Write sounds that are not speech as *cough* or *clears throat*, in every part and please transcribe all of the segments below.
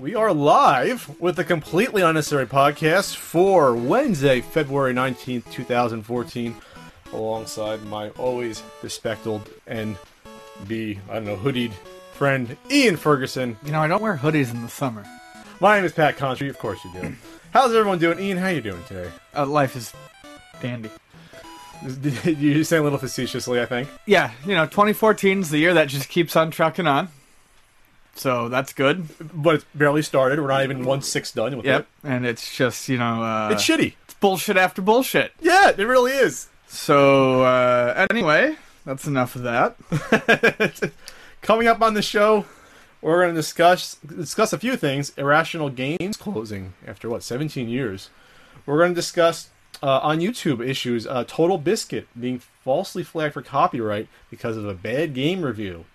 We are live with a completely unnecessary podcast for Wednesday, February 19th, 2014, alongside my always bespectacled and be, I don't know, hoodied friend Ian Ferguson. You know, I don't wear hoodies in the summer. My name is Pat Contri, of course you do. *clears throat* How's everyone doing? Ian, how you doing today? Uh, life is dandy. *laughs* You say a little facetiously, I think. Yeah, you know, 2014 is the year that just keeps on trucking on. So that's good. But it's barely started. We're not even one sixth done with Yep. it. And it's just, you know, uh, It's shitty. it's bullshit after bullshit. Yeah, it really is. So, uh, anyway, that's enough of that. *laughs* Coming up on the show, we're going to discuss discuss a few things. Irrational Games closing after what 17 years. We're going to discuss uh, on YouTube issues. Uh, Total Biscuit being falsely flagged for copyright because of a bad game review.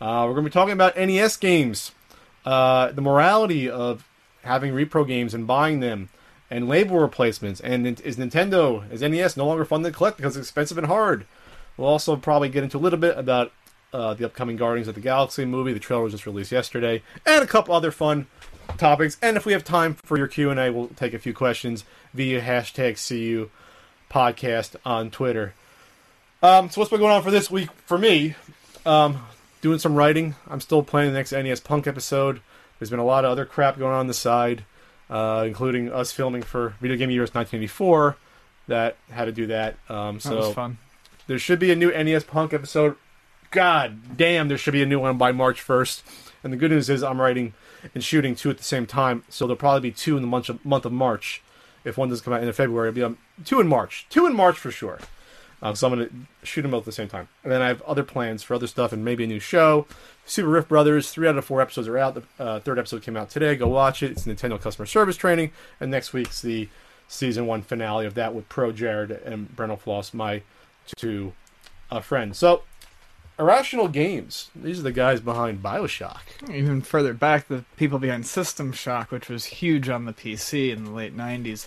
Uh, we're going to be talking about NES games, uh, the morality of having repro games and buying them, and label replacements. And is Nintendo, is NES no longer fun to collect because it's expensive and hard? We'll also probably get into a little bit about uh, the upcoming Guardians of the Galaxy movie. The trailer was just released yesterday, and a couple other fun topics. And if we have time for your Q and A, we'll take a few questions via hashtag CU podcast on Twitter. Um, so what's been going on for this week for me? Um, doing some writing. I'm still planning the next NES Punk episode. There's been a lot of other crap going on, on the side, uh, including us filming for Video Game Years 1984. That had to do that. Um, That so was fun. there should be a new NES Punk episode. God damn, there should be a new one by March 1st. And the good news is I'm writing and shooting two at the same time, so there'll probably be two in the month of, month of March. If one doesn't come out in February, it'll be um, two in March. Two in March for sure. Uh, so I'm going to shoot them both at the same time. And then I have other plans for other stuff and maybe a new show. Super Rift Brothers, three out of four episodes are out. The uh, third episode came out today. Go watch it. It's Nintendo customer service training. And next week's the season one finale of that with Pro Jared and Brentalfloss, my two uh, friends. So, Irrational Games. These are the guys behind Bioshock. Even further back, the people behind System Shock, which was huge on the PC in the late 90s.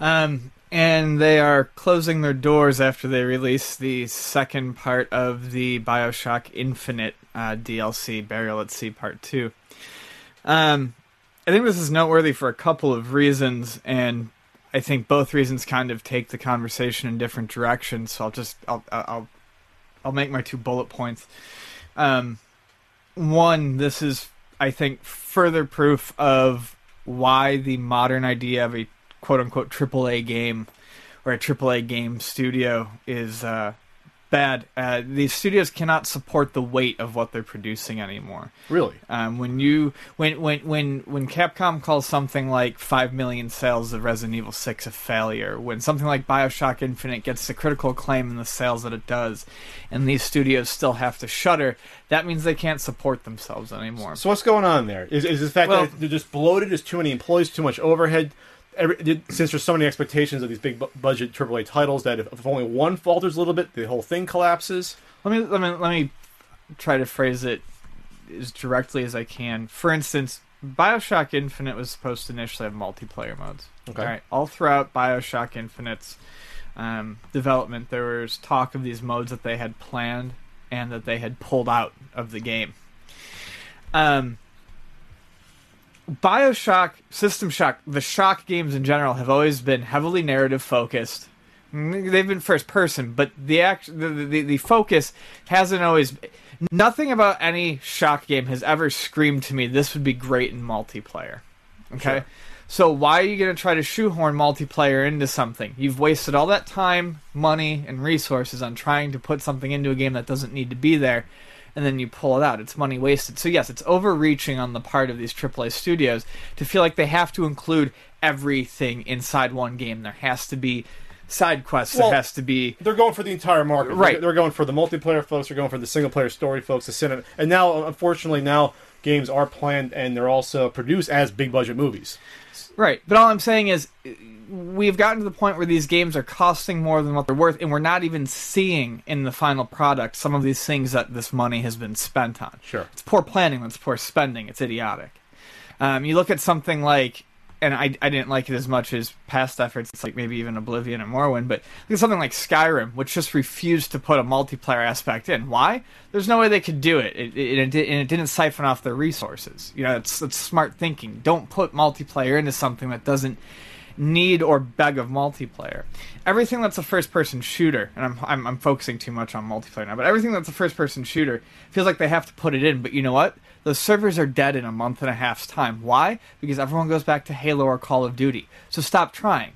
Um, and they are closing their doors after they release the second part of the Bioshock Infinite uh, DLC, Burial at Sea Part 2. Um, I think this is noteworthy for a couple of reasons, and I think both reasons kind of take the conversation in different directions. So I'll just I'll I'll I'll make my two bullet points. Um, one, this is I think further proof of why the modern idea of a quote unquote AAA game or a AAA game studio is uh, bad. Uh, these studios cannot support the weight of what they're producing anymore. Really? Um, when you when when when when Capcom calls something like five million sales of Resident Evil Six a failure, when something like Bioshock Infinite gets the critical acclaim and the sales that it does, and these studios still have to shutter, that means they can't support themselves anymore. So what's going on there? Is, is the fact Well- that they're just bloated? There's too many employees, too much overhead. Every, since there's so many expectations of these big bu- budget AAA titles, that if, if only one falters a little bit, the whole thing collapses. Let me let me let me try to phrase it as directly as I can. For instance, Bioshock Infinite was supposed to initially have multiplayer modes. Okay. All right. All throughout Bioshock Infinite's um, development, there was talk of these modes that they had planned and that they had pulled out of the game. Um, Bioshock, System Shock, the Shock games in general have always been heavily narrative focused. They've been first person, but the act, the, the the focus hasn't always. Nothing about any Shock game has ever screamed to me this would be great in multiplayer. Okay, Sure. so why are you going to try to shoehorn multiplayer into something? You've wasted all that time, money, and resources on trying to put something into a game that doesn't need to be there, and then you pull it out. It's money wasted. So yes, it's overreaching on the part of these AAA studios to feel like they have to include everything inside one game. There has to be side quests. Well, there has to be They're going for the entire market. Right. They're, they're going for the multiplayer folks. They're going for the single player story folks. The cinema, and now, unfortunately, now games are planned and they're also produced as big budget movies. Right, but all I'm saying is we've gotten to the point where these games are costing more than what they're worth, and we're not even seeing in the final product some of these things that this money has been spent on. Sure. It's poor planning, it's poor spending, it's idiotic. Um, you look at something like, and I, I didn't like it as much as past efforts, it's like maybe even Oblivion and Morrowind, but look at something like Skyrim, which just refused to put a multiplayer aspect in. Why? There's no way they could do it, it, it, it, and it didn't siphon off their resources. You know, it's, it's smart thinking. Don't put multiplayer into something that doesn't need or beg of multiplayer. Everything that's a first person shooter, and I'm, I'm, I'm focusing too much on multiplayer now, but everything that's a first person shooter feels like they have to put it in. But you know what? Those servers are dead in a month and a half's time. Why? Because everyone goes back to Halo or Call of Duty. So stop trying.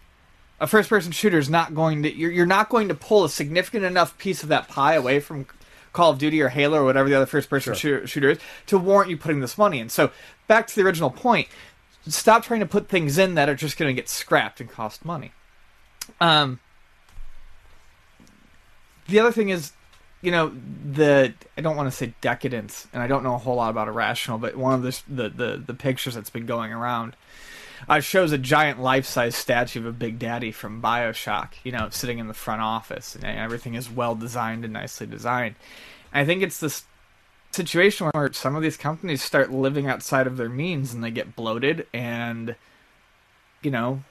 A first person shooter is not going to, you're, you're not going to pull a significant enough piece of that pie away from Call of Duty or Halo or whatever the other first person Sure. shooter, shooter is to warrant you putting this money in. So back to the original point stop trying to put things in that are just going to get scrapped and cost money. Um, the other thing is, you know, the I don't want to say decadence, and I don't know a whole lot about irrational, but one of the the the, the pictures that's been going around uh, shows a giant life size statue of a Big Daddy from Bioshock, you know, sitting in the front office, and everything is well designed and nicely designed. And I think it's this situation where some of these companies start living outside of their means and they get bloated and you know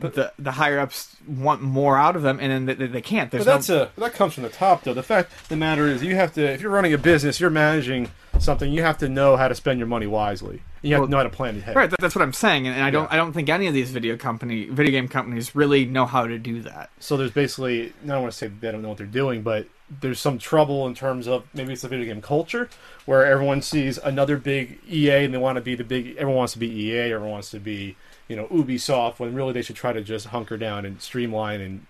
the the higher ups want more out of them and then they, they can't there's But that's no, a that comes from the top though. The fact the matter is you have to if you're running a business, you're managing something, you have to know how to spend your money wisely. You have Well, to know how to plan ahead. right that, that's what i'm saying and, and i don't Yeah. i don't think any of these video company video game companies really know how to do that So there's basically I don't want to say they don't know what they're doing, but there's some trouble in terms of maybe it's the video game culture where everyone sees another big EA and they want to be the big everyone wants to be EA, everyone wants to be, you know, Ubisoft when really they should try to just hunker down and streamline and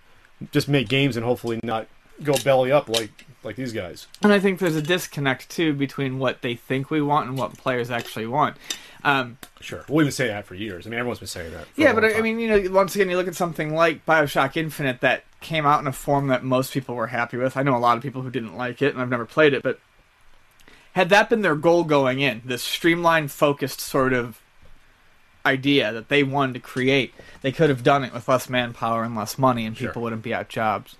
just make games and hopefully not go belly up like like these guys. and i think there's a disconnect too between what they think we want and what players actually want um, Sure. We've been saying that for years. I mean everyone's been saying that. Yeah, but I, I mean, you know, once again, you look at something like Bioshock Infinite that came out in a form that most people were happy with. I know a lot of people who didn't like it, and I've never played it, but had that been their goal going in, this streamlined, focused sort of idea that they wanted to create, they could have done it with less manpower and less money, and Sure. people wouldn't be out jobs.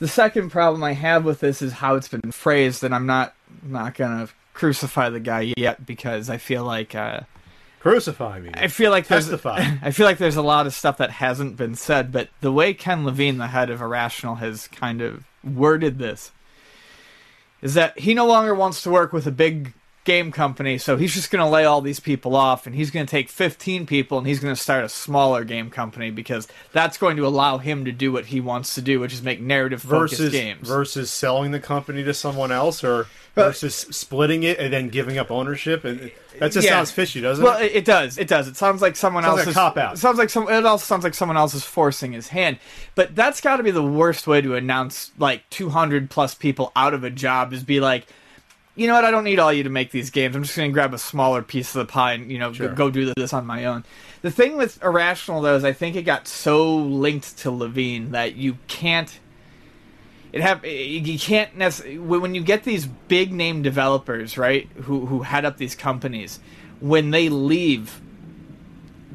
The second problem I have with this is how it's been phrased, and I'm not not gonna crucify the guy yet because I feel like. Uh, crucify me. I feel like there's Testify. *laughs* I feel like there's a lot of stuff that hasn't been said, but the way Ken Levine, the head of Irrational, has kind of worded this is that he no longer wants to work with a big game company, so he's just going to lay all these people off and he's going to take 15 people and he's going to start a smaller game company because that's going to allow him to do what he wants to do, which is make narrative focused versus games. versus selling the company to someone else or versus splitting it and then giving up ownership and that just Yeah. sounds fishy doesn't Well, it Well, it does. It does. It sounds like someone Sounds else like a is cop-out. Sounds like some. It also sounds like someone else is forcing his hand. But that's got to be the worst way to announce like 200 plus people out of a job is be like, you know what? I don't need all you to make these games. I'm just going to grab a smaller piece of the pie and you know Sure. go do this on my own. The thing with Irrational though is I think it got so linked to Levine that you can't it have you can't necessarily when you get these big name developers right who who head up these companies when they leave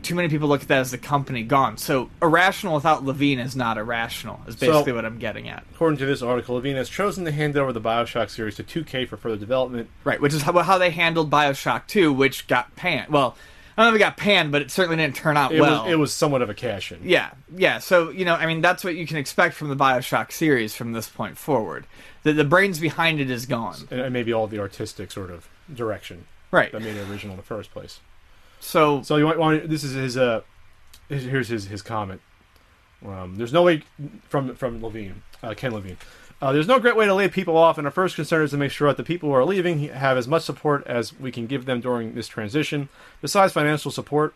too many people look at that as the company gone so irrational without levine is not irrational is So- basically what i'm getting at according to this article levine has chosen to hand over the bioshock series to 2k for further development right which is how, how they handled bioshock 2 which got panned well i don't know if it got panned but it certainly didn't turn out it, well was, it was somewhat of a cash in Yeah, yeah. So you know, I mean, that's what you can expect from the Bioshock series from this point forward. The the brains behind it is gone. and, and maybe all the artistic sort of direction Right. that made it original in the first place So so you want, want this is his uh his, here's his his comment um, there's no way from from levine uh, ken levine uh, there's no great way to lay people off, and our first concern is to make sure that the people who are leaving have as much support as we can give them during this transition. Besides financial support,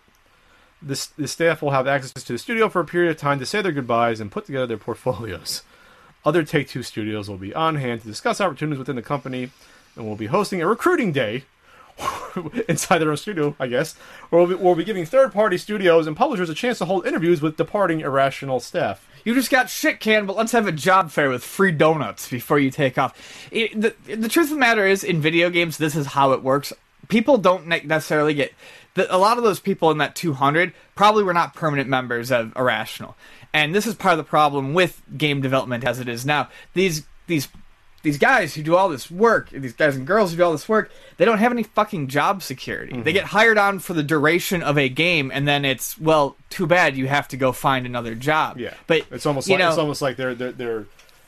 this the staff will have access to the studio for a period of time to say their goodbyes and put together their portfolios. *laughs* Other Take Two studios will be on hand to discuss opportunities within the company, and we'll be hosting a recruiting day *laughs* inside their own studio, I guess. Where we'll be, we'll be giving third-party studios and publishers a chance to hold interviews with departing irrational staff. you just got shit canned, but let's have a job fair with free donuts before you take off. It, the the truth of the matter is, in video games, this is how it works. people don't ne- necessarily get the, a lot of those people in that 200 probably were not permanent members of Irrational, and this is part of the problem with game development as it is now. These these these guys who do all this work, these guys and girls who do all this work, they don't have any fucking job security. Mm-hmm. They get hired on for the duration of a game, and then it's well, too bad you have to go find another job. Yeah, but it's almost like know, it's almost like they're they're, they're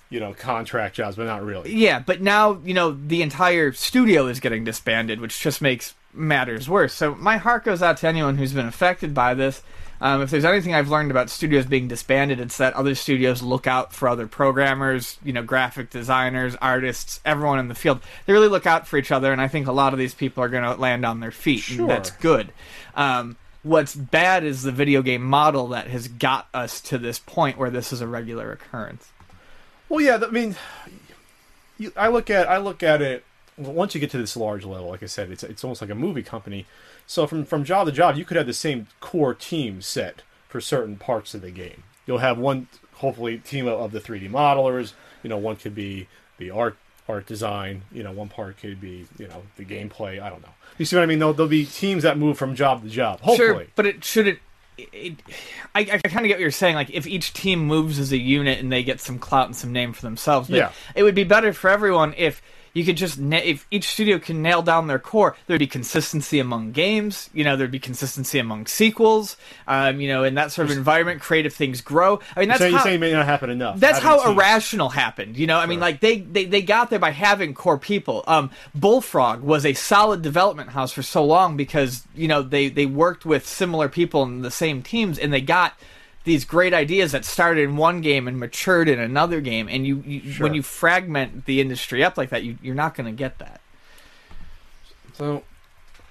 you know contract jobs, but not really. yeah, but now you know the entire studio is getting disbanded, which just makes matters worse. So my heart goes out to anyone who's been affected by this. Um, if there's anything I've learned about studios being disbanded, it's that other studios look out for other programmers, you know, graphic designers, artists, everyone in the field. They really look out for each other, and I think a lot of these people are going to land on their feet, Sure. and that's good. Um, what's bad is the video game model that has got us to this point where this is a regular occurrence. Well, yeah, I mean, you, I look at I look at it once you get to this large level. Like I said, it's it's almost like a movie company. So from from job to job, you could have the same core team set for certain parts of the game. You'll have one hopefully team of, of the 3D modelers. You know, one could be the art art design. You know, one part could be you know the gameplay. I don't know. You see what I mean? There'll, there'll be teams that move from job to job. Hopefully, Sure, but it shouldn't. It, it, I, I kind of get what you're saying. Like, if each team moves as a unit and they get some clout and some name for themselves, but Yeah. it would be better for everyone if you could just na- if each studio can nail down their core. There'd be consistency among games. You know, there'd be consistency among sequels. Um, you know, in that sort of environment, creative things grow. I mean, that's so you're how, saying it may not happen enough. that's how irrational happened you know i mean like they, they they got there by having core people um bullfrog was a solid development house for so long because you know they they worked with similar people in the same teams and they got these great ideas that started in one game and matured in another game and you, you Sure. when you fragment the industry up like that you, you're not going to get that So,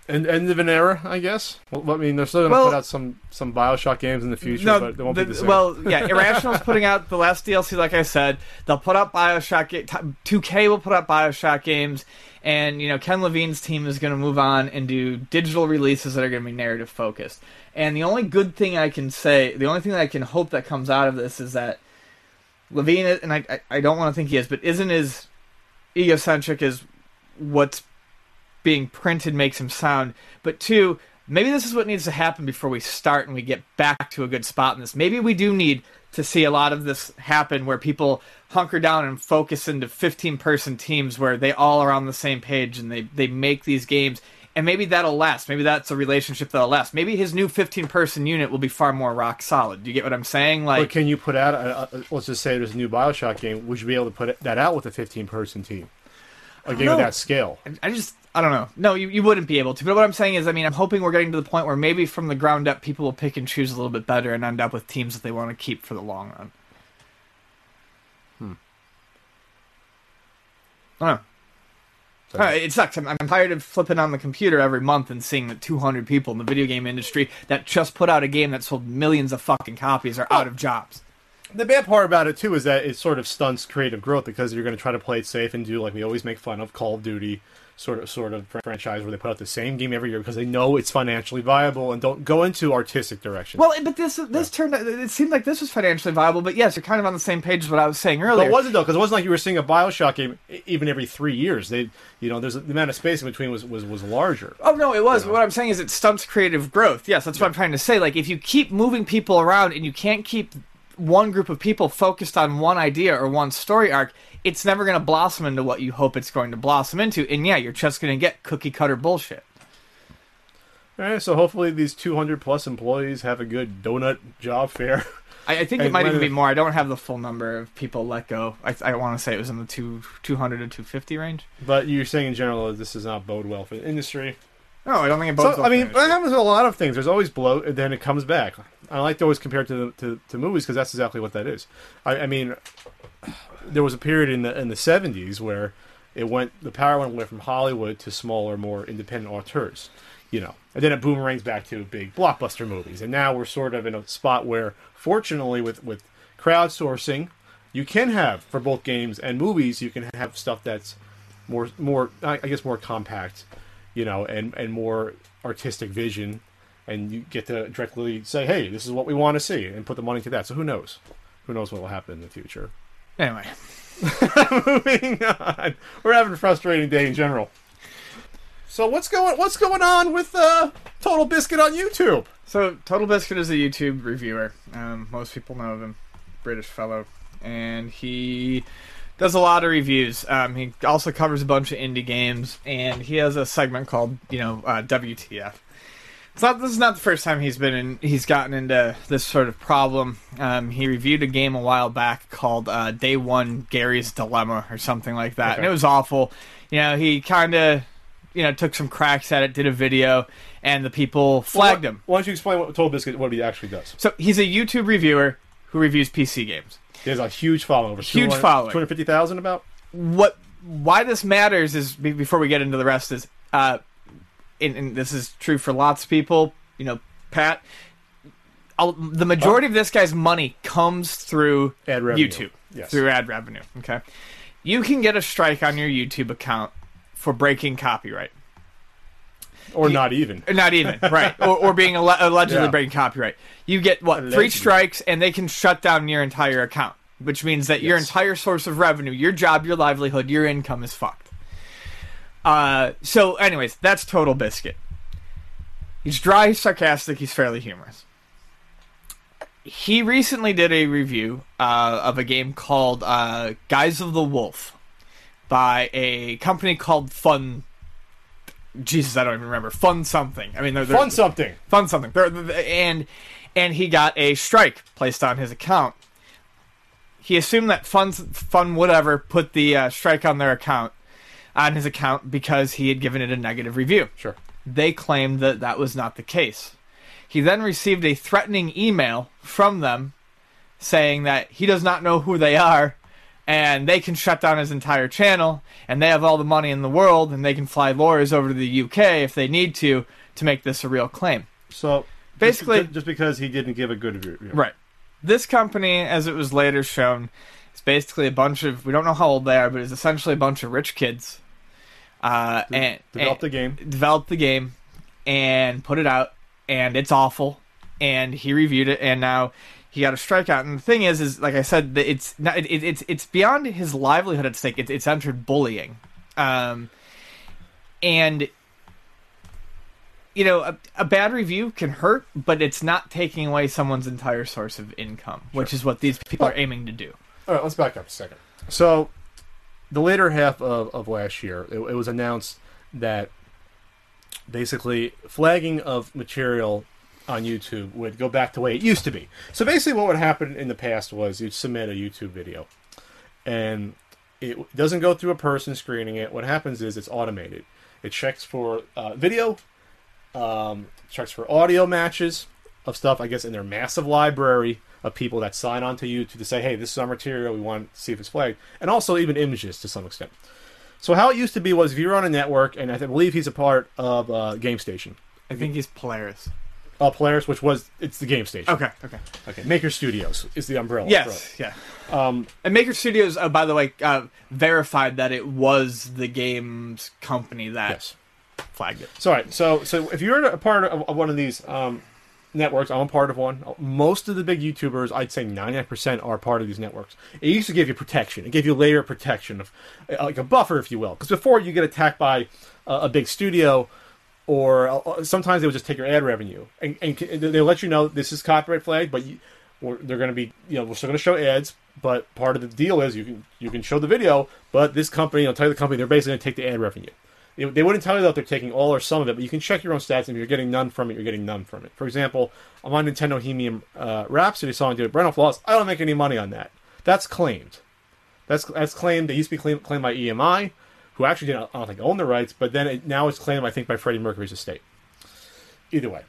end, end of an era, I guess. Well, I mean, they're still going to Well- put out some some Bioshock games in the future, but they won't the- be the same. well, yeah, *laughs* Irrational's putting out the last DLC, like I said. They'll put out Bioshock. Two K will put out Bioshock games, and you know Ken Levine's team is going to move on and do digital releases that are going to be narrative focused. And the only good thing I can say, the only thing that I can hope that comes out of this is that Levine, and I, I, don't want to think he is, but isn't as egocentric as what's being printed makes him sound. But two, maybe this is what needs to happen before we start and we get back to a good spot in this. Maybe we do need to see a lot of this happen where people hunker down and focus into 15 person teams where they all are on the same page and they, they make these games. And maybe that'll last. Maybe that's a relationship that'll last. Maybe his new 15 person unit will be far more rock solid. Do you get what I'm saying? Like, But can you put out, a, a, let's just say there's a new Bioshock game, would you be able to put that out with a 15 person team? A game of that scale. I just I don't know. No, you, you wouldn't be able to. But what I'm saying is, I mean, I'm hoping we're getting to the point where maybe from the ground up, people will pick and choose a little bit better and end up with teams that they want to keep for the long run. Hmm. I don't know. Uh, it sucks. I'm, I'm tired of flipping on the computer every month and seeing that 200 people in the video game industry that just put out a game that sold millions of fucking copies are out of jobs. The bad part about it, too, is that it sort of stunts creative growth because you're going to try to play it safe and do like we always make fun of Call of Duty sort of sort of franchise where they put out the same game every year because they know it's financially viable and don't go into artistic direction. Well, but this this turned out, it seemed like this was financially viable, but yes, you're kind of on the same page as what I was saying earlier. But it though? Because it wasn't like you were seeing a Bioshock game even every three years. They, you know, there's the amount of space in between was was, was larger. Oh no, it was. But what I'm saying is it stunts creative growth. Yes, that's what I'm trying to say. Like if you keep moving people around and you can't keep one group of people focused on one idea or one story arc, it's never going to blossom into what you hope it's going to blossom into. And yeah, you're just going to get cookie cutter bullshit. All right, so hopefully these 200 plus employees have a good donut job fair. I, I think it might even be more. I don't have the full number of people let go. I, I want to say it was in the two 200 to 250 range. but you're saying in general that this does not bode well for the industry. No, I don't think it bodes So well I mean, that happens with a lot of things. There's always bloat, and then it comes back. I like to always compare it to the, to, to movies because that's exactly what that is. I, I mean, there was a period in the in the 70s where it went the power went away from Hollywood to smaller, more independent auteurs. You know, and then it boomerangs back to big blockbuster movies, and now we're sort of in a spot where, fortunately, with with crowdsourcing, you can have for both games and movies, you can have stuff that's more more I guess more compact, you know, and and more artistic vision, and you get to directly say, hey, this is what we want to see, and put the money to that. So who knows? Who knows what will happen in the future? Anyway, *laughs* Moving on, we're having a frustrating day in general. So what's going what's going on with uh, Total Biscuit on YouTube? So, Total Biscuit is a YouTube reviewer. Um, most people know of him, British fellow, and he does a lot of reviews. Um, he also covers a bunch of indie games, and he has a segment called, you know, uh, WTF. Not. This is not the first time he's been in. He's gotten into this sort of problem. Um, he reviewed a game a while back called uh, Day One Garry's Dilemma or something like that, Okay. and it was awful. You know, he kind of, you know, took some cracks at it, did a video, and the people flagged Why- him. Why don't you explain what Total Biscuit what he actually does? So he's a YouTube reviewer who reviews PC games. He has a huge following, over Huge 200 following. 250,000 about. What? Why this matters is before we get into the rest is, uh, and, and this is true for lots of people. You know, Pat. I'll, the majority of this guy's money comes through Ad revenue. YouTube, Yes. through ad revenue. Okay, you can get a strike on your YouTube account for breaking copyright. Or He- not even. Uh, not even *laughs* right, or, or being alle- allegedly Yeah. breaking copyright. You get what three strikes, and they can shut down your entire account, which means that your entire source of revenue, your job, your livelihood, your income is fucked. Uh, so, anyways, that's Total Biscuit. He's dry, he's sarcastic, he's fairly humorous. He recently did a review uh, of a game called uh, Guise of the Wolf by a company called Fun. Jesus, I don't even remember. Fun something. I mean, they're, they're Fun something. fun something. They're- they're- and and he got a strike placed on his account. He assumed that fun fun whatever put the uh, strike on their account on his account because he had given it a negative review. Sure. They claimed that that was not the case. He then received a threatening email from them saying that he does not know who they are and they can shut down his entire channel and they have all the money in the world and they can fly lawyers over to the UK if they need to to make this a real claim. So Basically- just, just because he didn't give a good review. Right. This company, as it was later shown, is basically a bunch of we don't know how old they are, but it's essentially a bunch of rich kids. Uh, and Developed and, the game. developed the game, and put it out, and it's awful. And he reviewed it, and now he got a strikeout. And the thing is, is like I said, it's not, it, it, it's it's beyond his livelihood at stake. It's it's entered bullying, um, and you know, a, a bad review can hurt, but it's not taking away someone's entire source of income, which is what these people are aiming to do. All right, let's back up a second. So, the later half of, of last year, it, it was announced that basically flagging of material on YouTube would go back to the way it used to be. So basically, what would happen in the past was you'd submit a YouTube video, and it doesn't go through a person screening it. What happens is it's automated. It checks for uh, video, um, checks for audio matches of stuff. I guess in their massive library of people that sign on to YouTube to say, "Hey, this is our material. We want to see if it's flagged," and also even images to some extent. So how it used to be was if you're on a network, and I believe he's a part of uh, Game Station, I think he's Polaris. uh, Polaris, which was it's the Game Station. Okay, okay. okay. Maker Studios is the umbrella. Yes, yeah. Um, And Maker Studios, uh, by the way, uh, verified that it was the game's company that yes. flagged it. So, all right. So, so if you're a part of, of one of these um, networks, I'm a part of one. Most of the big YouTubers, I'd say 99% are part of these networks. It used to give you protection. It gave you a layer of protection, of uh, like a buffer, if you will. Because before you get attacked by uh, a big studio, or uh, sometimes they would just take your ad revenue and, and they'll let you know this is copyright flagged, but you, they're going to be, you know, we're still going to show ads. But part of the deal is you can you can show the video, but this company, I'll tell you the company, they're basically going to take the ad revenue. They, wouldn't tell you that they're taking all or some of it, but you can check your own stats. And if you're getting none from it, you're getting none from it. For example, I'm on Nintendo Hemium uh, Rhapsody song, did Brentalfloss. I don't make any money on that. That's claimed. That's that's claimed. They used to be claimed, claimed by EMI, who actually didn't, I don't think, own the rights, but then it, now it's claimed, I think, by Freddie Mercury's estate. Either way.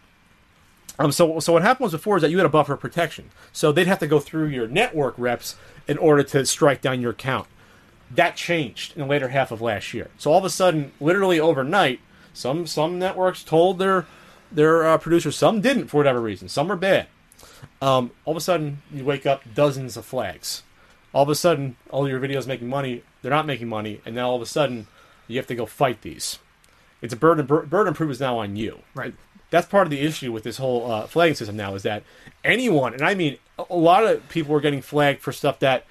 Um, so, so what happened was before is that you had a buffer protection. So they'd have to go through your network reps in order to strike down your account. That changed in the later half of last year. So all of a sudden, literally overnight, some some networks told their their uh, producers, some didn't for whatever reason. Some were bad. Um, all of a sudden, you wake up dozens of flags. All of a sudden, all your videos making money, they're not making money, and now all of a sudden, you have to go fight these. It's a burden. Burden proof is now on you. Right. That's part of the issue with this whole uh, flagging system now is that anyone, and I mean a a lot of people were getting flagged for stuff that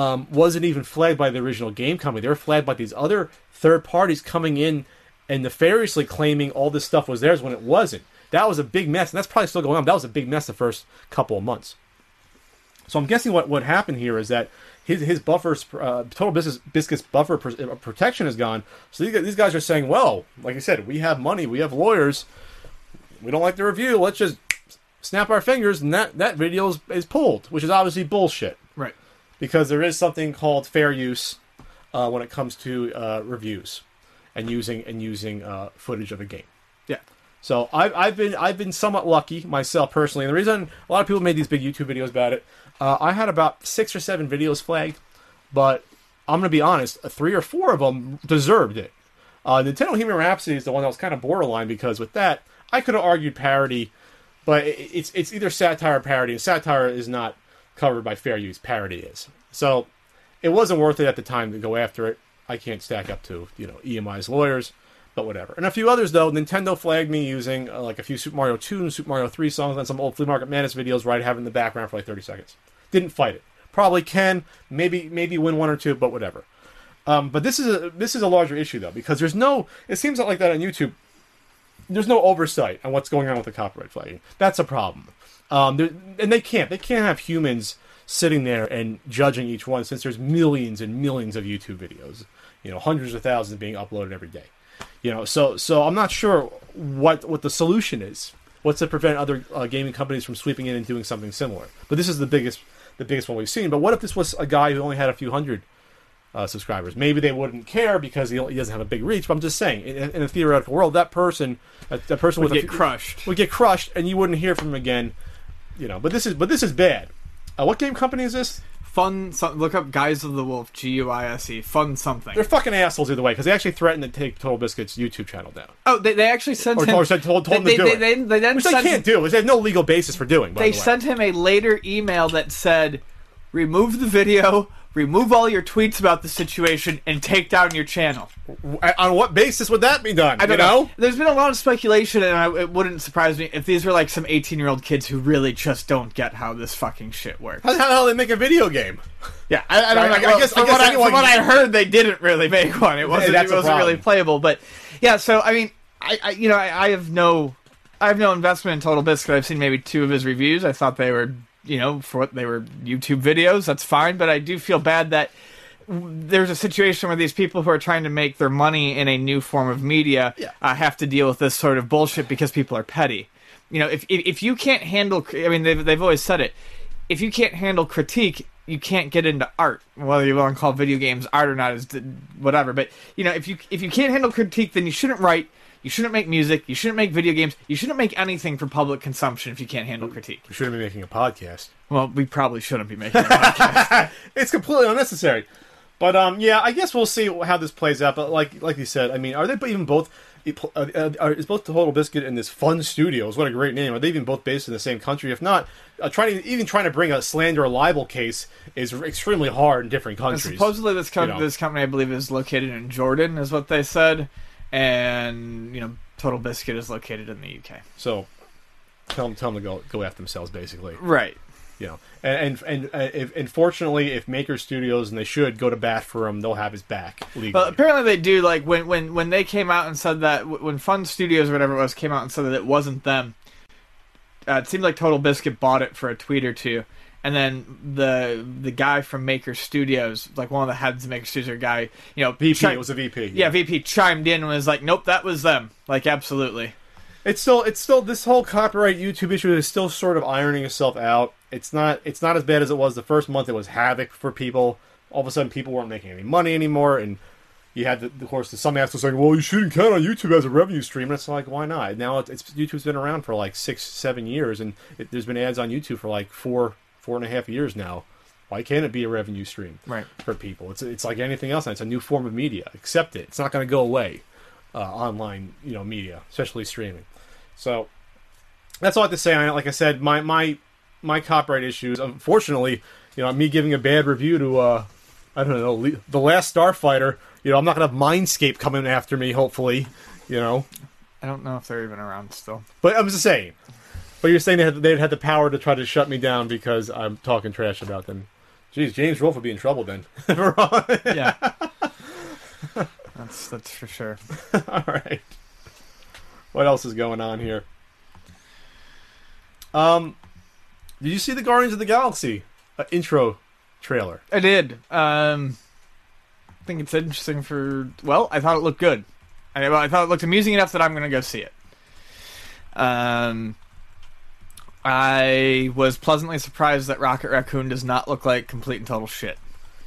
um, wasn't even flagged by the original game company. They were flagged by these other third parties coming in and nefariously claiming all this stuff was theirs when it wasn't. That was a big mess, and that's probably still going on. That was a big mess the first couple of months. So I'm guessing what, what happened here is that his his buffers, uh, total business biscuits buffer pr- uh, protection is gone. So these, these guys are saying, well, like I said, we have money, we have lawyers, we don't like the review. Let's just snap our fingers, and that that video is, is pulled, which is obviously bullshit. Because there is something called fair use uh, when it comes to uh, reviews and using and using uh, footage of a game. Yeah. So I've, I've been I've been somewhat lucky myself personally, and the reason a lot of people made these big YouTube videos about it, uh, I had about six or seven videos flagged, but I'm gonna be honest, three or four of them deserved it. Uh, Nintendo Bohemian Rhapsody is the one that was kind of borderline because with that I could have argued parody, but it, it's it's either satire or parody, and satire is not covered by fair use. Parody is. So it wasn't worth it at the time to go after it. I can't stack up to you know EMI's lawyers, but whatever. And a few others though. Nintendo flagged me using uh, like a few Super Mario 2 and Super Mario 3 songs on some old Flea Market Madness videos where I'd have in the background for like 30 seconds. Didn't fight it. Probably can maybe maybe win one or two, but whatever. Um, but this is a this is a larger issue though because there's no. It seems like that on YouTube. There's no oversight on what's going on with the copyright flagging. That's a problem. Um, and they can't. They can't have humans sitting there and judging each one since there's millions and millions of YouTube videos. You know, hundreds of thousands being uploaded every day. You know, so so I'm not sure what what the solution is. What's to prevent other uh, gaming companies from sweeping in and doing something similar? But this is the biggest the biggest one we've seen. But what if this was a guy who only had a few hundred uh, subscribers? Maybe they wouldn't care because he, he doesn't have a big reach. But I'm just saying, in, in a theoretical world, that person that, that person Would with a get few- crushed. would get crushed, and you wouldn't hear from him again. You know, but this is but this is bad. Uh, what game company is this? Fun. So, look up Guise of the Wolf. G U I S E. Fun something. They're fucking assholes either way because they actually threatened to take Total Biscuit's YouTube channel down, oh, they, they actually sent or, him. or said told, told they, them to they, do they, it, they, they then which they can't do. They have no legal basis for doing. They the sent him a later email that said, "Remove the video, remove all your tweets about the situation, and take down your channel." on what basis would that be done? I don't you know? There's been a lot of speculation, and I, it wouldn't surprise me if these were like some 18 year old kids who really just don't get how this fucking shit works. How the hell they make a video game? Yeah, I, I don't I- know. I Well, guess- I from, guess what I, anyone from what I heard, they didn't really make one. It wasn't. it wasn't really playable. But yeah, so I mean, I, I you know, I, I have no, I have no investment in Total Biscuit. I've seen maybe two of his reviews. I thought they were, you know, for what they were YouTube videos. That's fine. But I do feel bad that there's a situation where these people who are trying to make their money in a new form of media Yeah. uh, have to deal with this sort of bullshit because people are petty. You know, if if, if you can't handle, I mean, they've they've always said it. If you can't handle critique, you can't get into art. Whether you want to call video games art or not is whatever. But you know, if you if you can't handle critique, then you shouldn't write. You shouldn't make music. You shouldn't make video games. You shouldn't make anything for public consumption if you can't handle critique. We shouldn't be making a podcast. Well, we probably shouldn't be making. A podcast. *laughs* It's completely unnecessary. But um, yeah, I guess we'll see how this plays out. But like like you said, I mean, are they even both? Uh, uh, are, is both Total Biscuit and this Fun Studios? What a great name! Are they even both based in the same country? If not, uh, trying to, even trying to bring a slander or libel case is extremely hard in different countries. Supposedly, this You know. this company, I believe, is located in Jordan, is what they said, and you know, Total Biscuit is located in the UK. So tell them, tell them to go go after themselves, basically. Right. You know, and and, and uh, if, unfortunately, if Maker Studios and they should go to bat for him, they'll have his back legally. Well, apparently they do. Like when when when they came out and said that when Fun Studios or whatever it was came out and said that it wasn't them. Uh, it seemed like Total Biscuit bought it for a tweet or two, and then the the guy from Maker Studios, like one of the heads of Maker Studios, or guy, you know, VP, chi- it was a VP. yeah, VP chimed in and was like, "Nope, that was them." Like, absolutely. It's still it's still this whole copyright YouTube issue is still sort of ironing itself out. It's not it's not as bad as it was the first month. It was havoc for people. All of a sudden, people weren't making any money anymore, and you had, the, of course, the, some assholes saying, "Well, you shouldn't count on YouTube as a revenue stream." And it's like, why not? Now it's, it's YouTube's been around for like six, seven years, and it, there's been ads on YouTube for like four, four and a half years now. Why can't it be a revenue stream Right. for people? It's it's like anything else. It's a new form of media. Accept it. It's not going to go away. Uh, online, you know, media, especially streaming. So that's all I have to say on it. Like I said, my my my copyright issues. Unfortunately, you know, me giving a bad review to uh, I don't know, Le- the Last Starfighter. You know, I'm not gonna have Mindscape coming after me. Hopefully, you know. I don't know if they're even around still. But I'm just saying. But you're saying they had, they'd had the power to try to shut me down because I'm talking trash about them. Jeez, James Rolfe would be in trouble then. *laughs* Yeah. That's that's for sure. *laughs* All right. What else is going on here? Um, did you see the Guardians of the Galaxy uh, intro trailer? I did. Um, I think it's interesting for. Well, I thought it looked good. I, well, I thought it looked amusing enough that I'm going to go see it. Um, I was pleasantly surprised that Rocket Raccoon does not look like complete and total shit.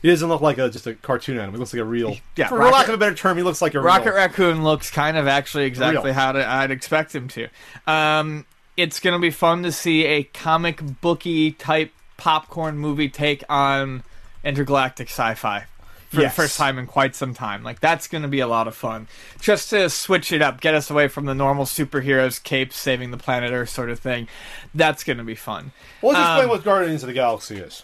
He doesn't look like a just a cartoon animal. He looks like a real. Yeah, for Rocket- lack of a better term, he looks like a Rocket real. Raccoon looks kind of actually exactly Real. how to, I'd expect him to. Um, it's going to be fun to see a comic booky type popcorn movie take on intergalactic sci-fi for Yes. the first time in quite some time. Like that's going to be a lot of fun. Just to switch it up, get us away from the normal superheroes, capes, saving the planet Earth sort of thing. That's going to be fun. Well, let's explain Um, what Guardians of the Galaxy is.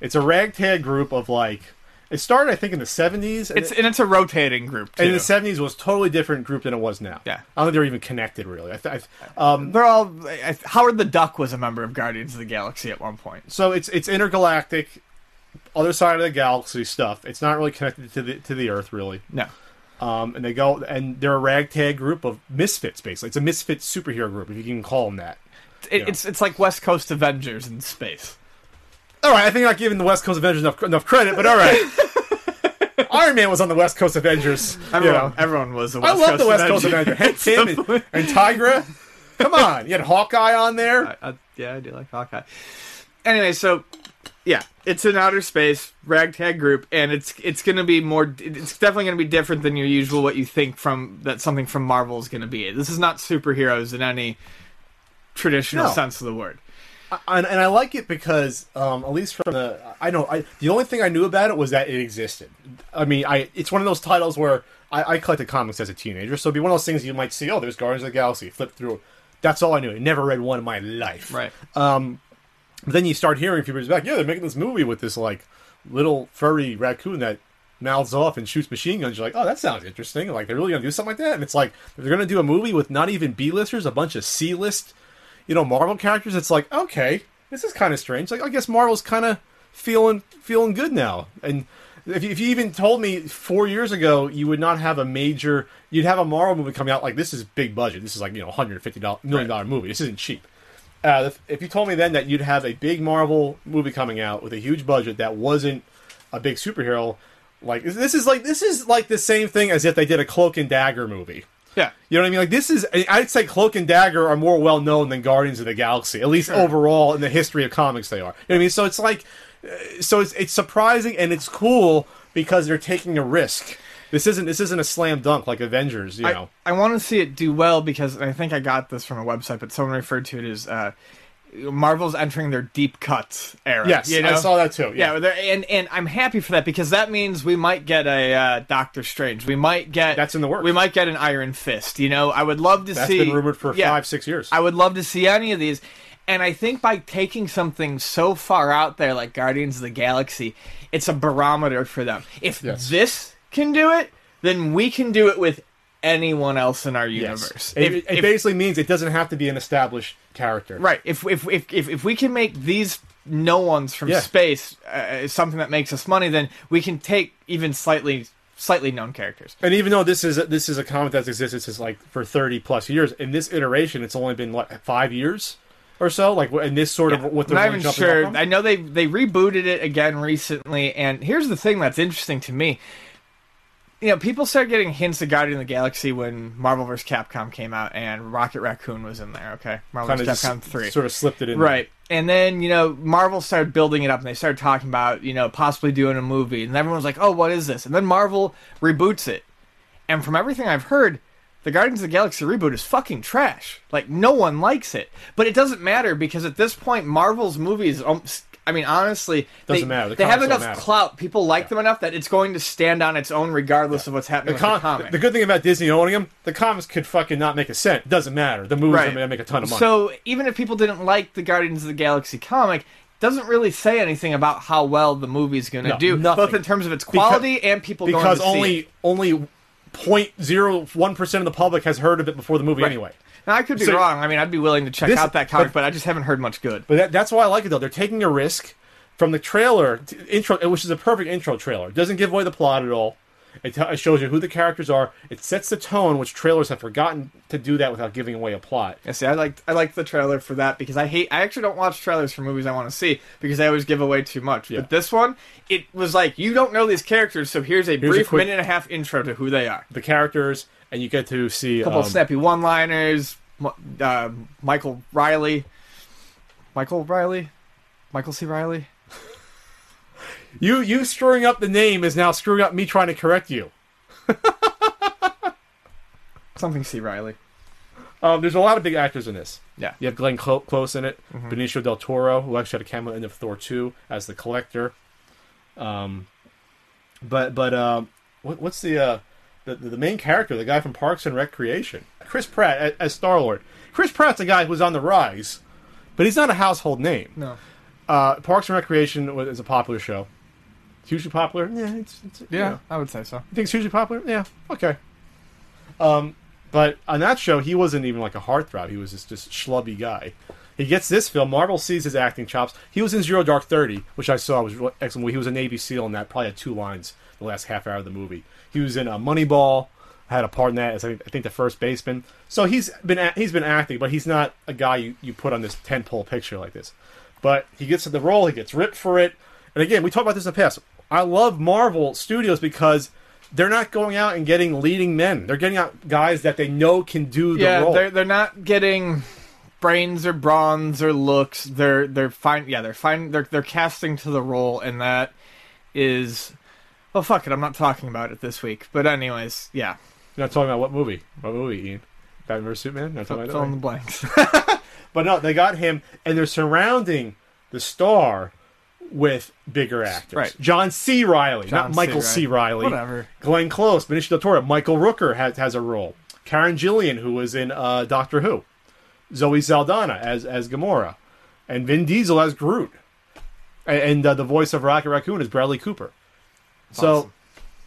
It's a ragtag group of like. It started, I think, in the seventies. It's and it's a rotating group too. and in the seventies was totally different group than it was now. Yeah. I don't think they're even connected really. I th- I, um, They're all I- Howard the Duck was a member of Guardians of the Galaxy at one point. so it's it's intergalactic, other side of the galaxy stuff. It's not really connected to the to the Earth really. No. Um, and they go and they're a ragtag group of misfits basically. It's a misfit superhero group if you can call them that. It, Yeah. It's it's like West Coast Avengers in space. All right, I think I'm not giving the West Coast Avengers enough, enough credit, but all right. *laughs* Iron Man was on the West Coast Avengers. you Everyone, know. everyone was a I West I love Coast the West Coast Avengers. Hank *laughs* Pym and, and Tigra. Come on, you had Hawkeye on there. I- I- yeah, I do like Hawkeye. Anyway, so yeah, it's an outer space ragtag group, and it's it's going to be more. It's definitely going to be different than your usual what you think from that something from Marvel is going to be. This is not superheroes in any traditional No. sense of the word. and, and I like it because, um, at least from the, I know, I the only thing I knew about it was that it existed. I mean, I it's one of those titles where I, I collected comics as a teenager, so it'd be one of those things you might see. Oh, there's Guardians of the Galaxy. Flip through. That's all I knew. I never read one in my life. Right. But then you start hearing people back, yeah, they're making this movie with this like little furry raccoon that mouths off and shoots machine guns. You're like, oh, that sounds interesting. Like they're really gonna do something like that. And it's like they're gonna do a movie with not even B-listers, a bunch of C-list, you know, Marvel characters. It's like, okay, this is kind of strange. Like I guess Marvel's kind of feeling feeling good now. And if you, if you even told me four years ago you would not have a major, you'd have a Marvel movie coming out like this is big budget. This is like you know, 150 million dollar movie. This isn't cheap. Uh, if, if you told me then that you'd have a big Marvel movie coming out with a huge budget that wasn't a big superhero, like this is like this is like the same thing as if they did a Cloak and Dagger movie. Yeah. You know what I mean? Like this is, I'd say Cloak and Dagger are more well known than Guardians of the Galaxy, at least overall in the history of comics. They are. You know what I mean? So it's like, uh, so it's it's surprising and it's cool because they're taking a risk. This isn't this isn't a slam dunk like Avengers. You know, I, I want to see it do well because I think I got this from a website, but someone referred to it as uh, Marvel's entering their deep cuts era. yes, you know? I saw that too. Yeah, Yeah, and and I'm happy for that because that means we might get a uh, Doctor Strange. We might get That's in the works. We might get an Iron Fist. You know, I would love to that's see. been rumored for yeah, five six years. I would love to see any of these. And I think by taking something so far out there like Guardians of the Galaxy, it's a barometer for them. If Yes. this can do it, then we can do it with anyone else in our Yes. universe. It, If- it if- basically means it doesn't have to be an established character. right. If, if if if if we can make these no ones from Yeah. space uh, something that makes us money, then we can take even slightly slightly known characters. And even though this is a, this is a comic that's existed since like for thirty plus years, in this iteration, it's only been like five years or so. Like in this sort of what I'm they're not really even sure. I know they they rebooted it again recently, and here's the thing that's interesting to me. You know, people started getting hints of Guardian of the Galaxy when Marvel vs. Capcom came out, and Rocket Raccoon was in there. Okay, Marvel vs. Capcom three, sort of slipped it in. right? And then you know, Marvel started building it up, and they started talking about you know possibly doing a movie, and everyone was like, "Oh, what is this?" And then Marvel reboots it, and from everything I've heard, the Guardians of the Galaxy reboot is fucking trash. Like no one likes it, but it doesn't matter because at this point, Marvel's movies. I mean, honestly, Doesn't they, matter. The they have enough matter. clout. People like them enough that it's going to stand on its own, regardless of what's happening The, with com- the comic. the good thing about Disney owning them, the comics could fucking not make a cent. It doesn't matter. The movies Right. are going to make a ton of money. So even if people didn't like the Guardians of the Galaxy comic, doesn't really say anything about how well the movie's going to No, do, nothing. both in terms of its quality and people going because to see only only 0.01 percent of the public has heard of it before the movie Right. anyway. Now I could be So- wrong. I mean, I'd be willing to check This- out that comic, but- but, I just haven't heard much good. But that, that's why I like it though. They're taking a risk from the trailer to, intro, which is a perfect intro trailer. Doesn't give away the plot at all. It, t- it shows you who the characters are. It sets the tone, which trailers have forgotten to do that without giving away a plot. Yeah, see, I like I like the trailer for that because I hate. I actually don't watch trailers for movies I want to see because they always give away too much. Yeah. But this one, it was like you don't know these characters, so here's a a brief quick- minute and a half intro to who they are. The characters, and you get to see A couple um, snappy one-liners. Uh, Michael Riley, Michael Riley, Michael C. Riley. You you screwing up the name is now screwing up me trying to correct you. *laughs* Something C. Reilly. Um, there's a lot of big actors in this. Yeah. You have Glenn Clo- Close in it, Benicio del Toro, who actually had a cameo in the Thor 2 as the Collector. Um, but but um, what, what's the, uh, the the main character, the guy from Parks and Recreation, Chris Pratt as, as Star Lord. Chris Pratt's a guy who's on the rise, but he's not a household name. No. Uh, Parks and Recreation was, is a popular show. Hugely popular. Yeah, it's, it's you Yeah, know. I would say so. You think it's hugely popular? Yeah. Okay. Um, but on that show, he wasn't even like a heartthrob. He was just just schlubby guy. He gets this film. Marvel sees his acting chops. He was in Zero Dark Thirty, which I saw was really excellent. He was a Navy SEAL, in that probably had two lines the last half hour of the movie. He was in uh, Moneyball. Had a part in that as I think, the first baseman. So he's been a- he's been acting, but he's not a guy you, you put on this tentpole picture like this. But he gets the role. He gets ripped for it. And again, we talked about this in the past. I love Marvel Studios because they're not going out and getting leading men. They're getting out guys that they know can do the yeah, role. they're they're not getting brains or bronze or looks. They're they're fine. Yeah, they're fine. They're they're casting to the role, and that is. Well, fuck it. I'm not talking about it this week. But anyways, yeah. You're not talking about what movie? What movie, Ian? Batman vs Superman? Not talking about Fill in the blanks. *laughs* But no, they got him, and they're surrounding the star with bigger actors. Right. John C. Reilly, John not Michael C. Riley. Whatever. Glenn Close, Benicio del Toro, Michael Rooker has, has a role. Karen Gillan, who was in uh, Doctor Who. Zoe Saldana as as Gamora. And Vin Diesel as Groot. And, and uh, the voice of Rocket Raccoon is Bradley Cooper. So Awesome.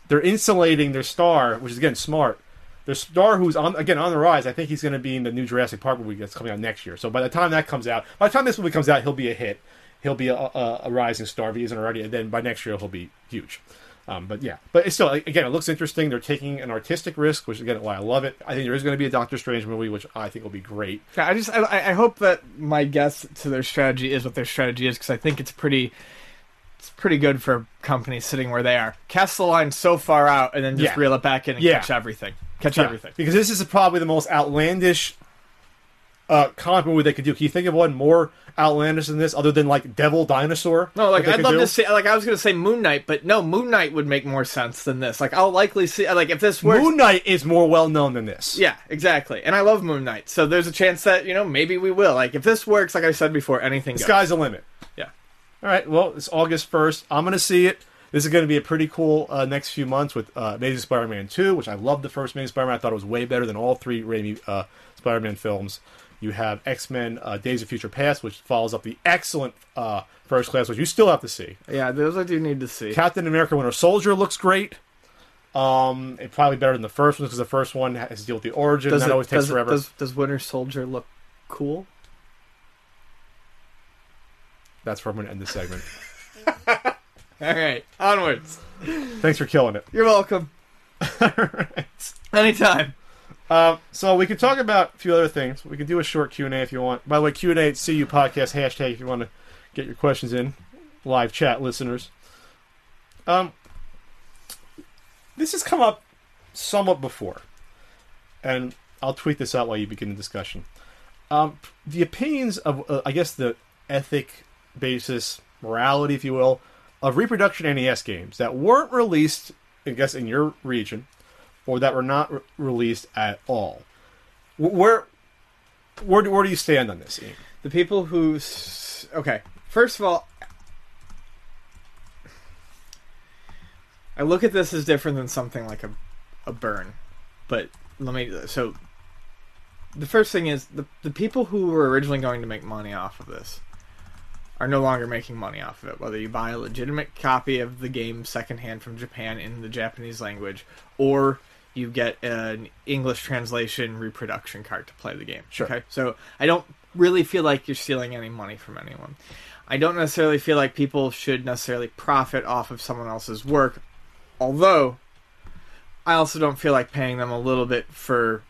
they're insulating their star, which is again smart. Their star, who's on again on the rise. I think he's going to be in the new Jurassic Park movie that's coming out next year. So by the time that comes out, by the time this movie comes out, he'll be a hit. He'll be a, a, a rising star if he isn't already. And then by next year, he'll be huge. Um, but yeah, but it's still again, it looks interesting. They're taking an artistic risk, which again, why I love it. I think there is going to be a Doctor Strange movie, which I think will be great. Yeah, I just I, I hope that my guess to their strategy is what their strategy is because I think it's pretty it's pretty good for companies sitting where they are. Cast the line so far out and then just Yeah. reel it back in and Yeah. catch everything. Catch Yeah, everything. because this is probably the most outlandish uh, comic movie they could do. Can you think of one more outlandish than this, other than like Devil Dinosaur? No, like I'd love do? to see. Like I was gonna say Moon Knight, but no, Moon Knight would make more sense than this. Like I'll likely see. Like if this works, Moon Knight is more well known than this. yeah, exactly. And I love Moon Knight, so there's a chance that you know maybe we will. Like if this works, like I said before, anything goes. Sky's the limit. Yeah. All right. Well, it's August first. I'm going to see it. This is going to be a pretty cool uh, next few months with uh, Amazing Spider-Man 2, which I loved the first Amazing Spider-Man. I thought it was way better than all three Raimi uh, Spider-Man films. You have X-Men: uh, Days of Future Past, which follows up the excellent uh, First Class, which you still have to see. Yeah, those I do need to see. Captain America: Winter Soldier looks great. Um, it's probably better than the first one because the first one has to deal with the origin. does and that it, always takes does, it- forever. does does Winter Soldier look cool? That's where I'm going to end this segment. *laughs* All right, onwards. Thanks for killing it. You're welcome. *laughs* Anytime. Um, so we can talk about a few other things. We can do a short Q and A if you want. By the way, Q and A CU Podcast hashtag if you want to get your questions in. Live chat listeners. Um, this has come up somewhat before, and I'll tweet this out while you begin the discussion. Um, the opinions of, uh, I guess, the ethic basis, morality, if you will, of reproduction NES games that weren't released, I guess, in your region, or that were not re- released at all. Where, where, where do you stand on this? Ian? The people who. Okay, first of all, I look at this as different than something like a, a burn. But let me. So, the first thing is the, the people who were originally going to make money off of this are no longer making money off of it. Whether you buy a legitimate copy of the game secondhand from Japan in the Japanese language, or you get an English translation reproduction card to play the game. Sure. Okay. So I don't really feel like you're stealing any money from anyone. I don't necessarily feel like people should necessarily profit off of someone else's work, although I also don't feel like paying them a little bit for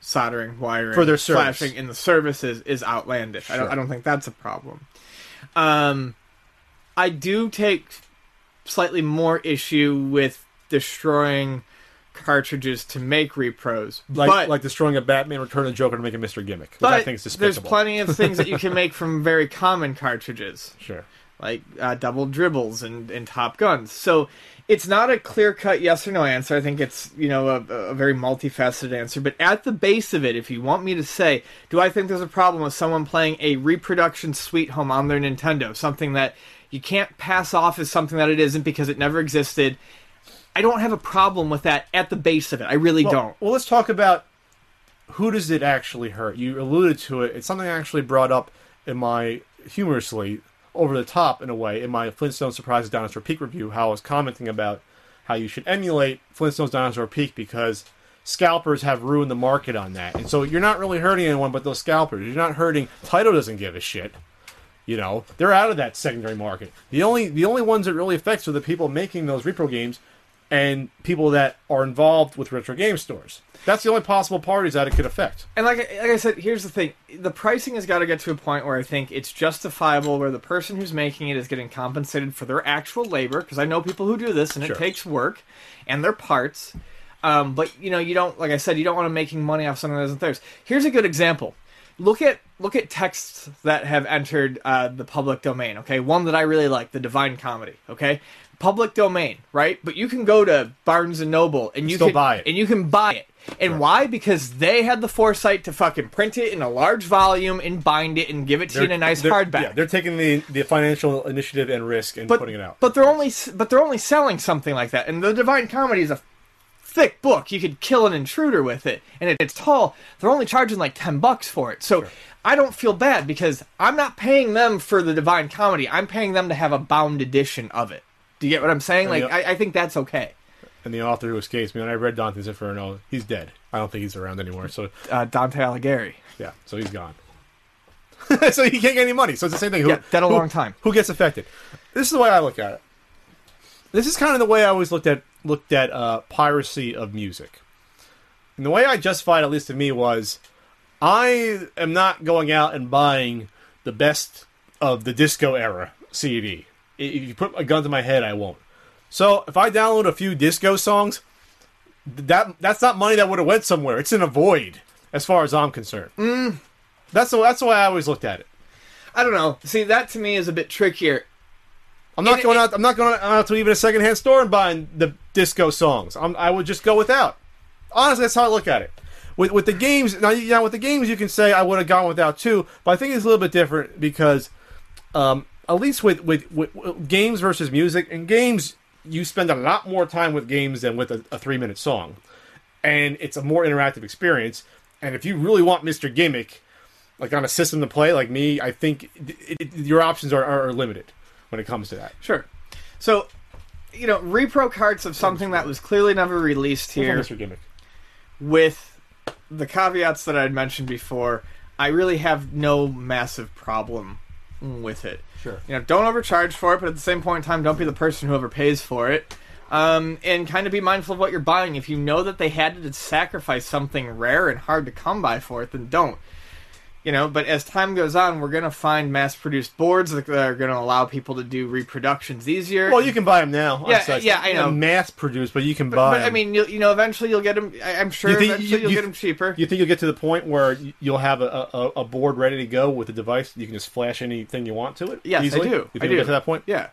soldering, wiring, For their service. flashing in the services is outlandish. I don't Sure. I don't think that's a problem. Um, I do take slightly more issue with destroying cartridges to make repros, Like but like destroying a Batman, Return of the Joker to make a Mr. Gimmick, which but I think is there's plenty of things that you can *laughs* make from very common cartridges Sure. like uh, double dribbles and, and top guns. So it's not a clear cut yes or no answer. I think it's you know a, a very multifaceted answer. But at the base of it, if you want me to say, do I think there's a problem with someone playing a reproduction Sweet Home on their Nintendo, something that you can't pass off as something that it isn't because it never existed? I don't have a problem with that at the base of it. I really Well, don't. Well, let's talk about who does it actually hurt. You alluded to it. It's something I actually brought up in my humorously over the top in a way in my Flintstone Surprises Dinosaur Peak review. How I was commenting about how you should emulate Flintstones Dinosaur Peak because scalpers have ruined the market on that, and so you're not really hurting anyone but those scalpers. You're not hurting. Taito doesn't give a shit. You know, they're out of that secondary market. The only the only ones it really affects are the people making those repro games and people that are involved with retro game stores. That's the only possible parties that it could affect. And like, like I said, here's the thing: the pricing has got to get to a point where I think it's justifiable, where the person who's making it is getting compensated for their actual labor. Because I know people who do this, and Sure. it takes work and their parts. Um, but you know, you don't, like I said, you don't want to making money off something that isn't theirs. Here's a good example: look at look at texts that have entered uh, the public domain. Okay, one that I really like, the Divine Comedy. Okay. Public domain, right? But you can go to Barnes and Noble and you Still can buy it. and you can buy it. And why? Because they had the foresight to fucking print it in a large volume and bind it and give it to you in a nice they're- hardback. Yeah, they're taking the, the financial initiative and risk and but putting it out. but they're only but they're only selling something like that. And the Divine Comedy is a thick book. You could kill an intruder with it, and it, it's tall. They're only charging like ten bucks for it. So I don't feel bad because I'm not paying them for the Divine Comedy. I'm paying them to have a bound edition of it. Do you get what I'm saying? Like. I, I think that's okay. and the author who escapes me, when I read Dante's Inferno, he's dead. I don't think he's around anymore. So Uh, Dante Alighieri. yeah, so he's gone. *laughs* so he can't get any money. So it's the same thing. Who, Yeah, dead a who- long time. Who gets affected? This is the way I look at it. This is kind of the way I always looked at looked at uh, piracy of music. And the way I justified, at least to me, was I am not going out and buying the best of the disco era CD. If you put a gun to my head, I won't. So if I download a few disco songs, that that's not money that would have went somewhere. It's in a void, as far as I'm concerned. Mm. That's the that's the way I always looked at it. I don't know. See, that to me is a bit trickier. I'm not And going it- out. I'm not going out to even a secondhand store and buying the disco songs. I'm, I would just go without. Honestly, that's how I look at it. With with the games now, you- now with the games, you can say I would have gone without too, but I think it's a little bit different because, um, at least with, with with with games versus music, in games you spend a lot more time with games than with a, a three minute song, and it's a more interactive experience. And if you really want Mr. Gimmick, like on a system to play, like me, I think it, it, your options are, are, are limited when it comes to that. Sure. So, you know, repro carts of something that was clearly never released here Mr. Gimmick. with the caveats that I'd mentioned before, I really have no massive problem with it. Sure. You know, don't overcharge for it, but at the same point in time, don't be the person who overpays for it. Um, and kind of be mindful of what you're buying. If you know that they had to sacrifice something rare and hard to come by for it, then don't. You know, but as time goes on, we're gonna find mass-produced boards that are gonna allow people to do reproductions easier. Well, you can buy them now. Yeah, yeah, I know. Mass produced, but you can but, buy. but, I 'em. mean, you'll, you know, eventually you'll get them. I, I'm sure You think- eventually you- you'll you- get them cheaper. you think you'll get to the point where you'll have a, a, a board ready to go with a device? You can just flash anything you want to it. Yes, easily? I do. You think I do. get to that point? Yeah.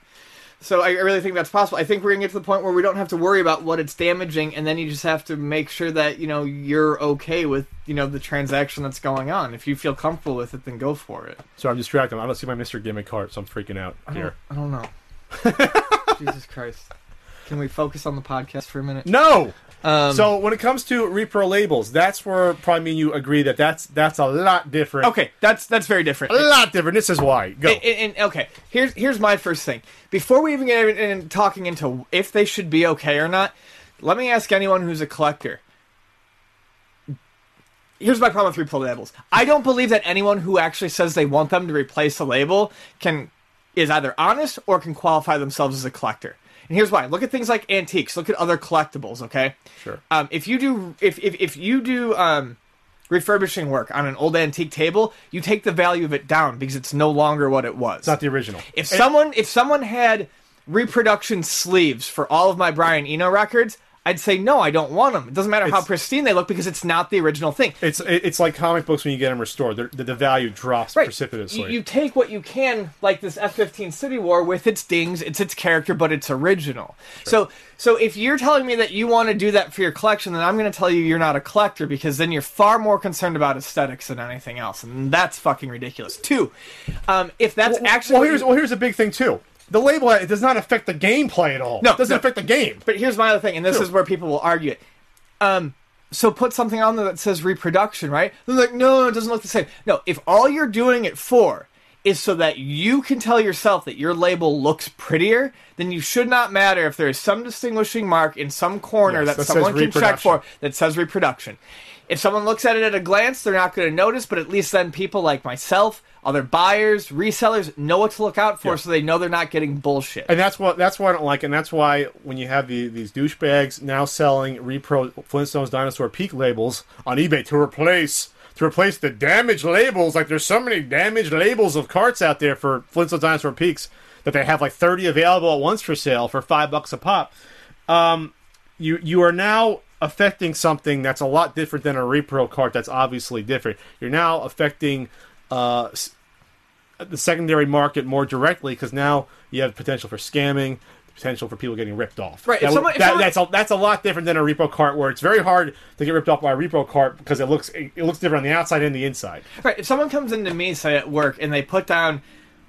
So I I really think that's possible. I think we're gonna get to the point where we don't have to worry about what it's damaging, and then you just have to make sure that you know you're okay with you know the transaction that's going on. If you feel comfortable with it, then go for it. So I'm distracted. I don't see my Mr. Gimmick cart, so I'm freaking out here. I don't know. *laughs* Jesus Christ! Can we focus on the podcast for a minute? No. Um, so when it comes to repro labels, that's where probably me and you agree that that's that's a lot different. okay, that's that's very different. A lot different. This is why. Go. And, and- and- okay, here's here's my first thing. Before we even get in, in talking into if they should be okay or not, let me ask anyone who's a collector. Here's my problem with repo labels. I don't believe that anyone who actually says they want them to replace a label can is either honest or can qualify themselves as a collector. And here's why. Look at things like antiques. Look at other collectibles. Okay. Sure. Um, if you do, if if, if you do um, refurbishing work on an old antique table, you take the value of it down because it's no longer what it was. It's not the original. If someone if someone had reproduction sleeves for all of my Brian Eno records, I'd say no, I don't want them. It doesn't matter how It's- pristine they look because it's not the original thing. It's it- it's like comic books when you get them restored. They're- The, the value drops Right. precipitously. You, you take what you can, like this F-15 City War, with its dings, it's its character, but it's original. So, so if you're telling me that you want to do that for your collection, then I'm going to tell you you're not a collector because then you're far more concerned about aesthetics than anything else, and that's fucking ridiculous. Two, um, if that's actually well, what here's you- well, here's a big thing too. The label it does not affect the gameplay at all. No, it doesn't no. affect the game. But here's my other thing, and this Sure. is where people will argue it. Um, so put something on there that says reproduction, right? They're like, no, it doesn't look the same. No, if all you're doing it for is so that you can tell yourself that your label looks prettier, then you should not matter if there is some distinguishing mark in some corner Yes, that, that someone can check for that says reproduction. If someone looks at it at a glance, they're not going to notice, but at least then people like myself, other buyers, resellers know what to look out for Yeah. so they know they're not getting bullshit. And that's what that's why I don't like, and that's why when you have the, these douchebags now selling repro Flintstones Dinosaur Peak labels on eBay to replace to replace the damaged labels, like there's so many damaged labels of carts out there for Flintstones Dinosaur Peaks that they have like 30 available at once for sale for five bucks a pop. Um, you you are now affecting something that's a lot different than a repro cart. That's obviously different. You're now affecting. Uh, the secondary market more directly because now you have potential for scamming, potential for people getting ripped off. Right, That someone- if that- someone- that's a, that's a lot different than a repo cart where it's very hard to get ripped off by a repo cart because it looks it looks different on the outside and the inside. Right. If someone comes into me, say at work, and they put down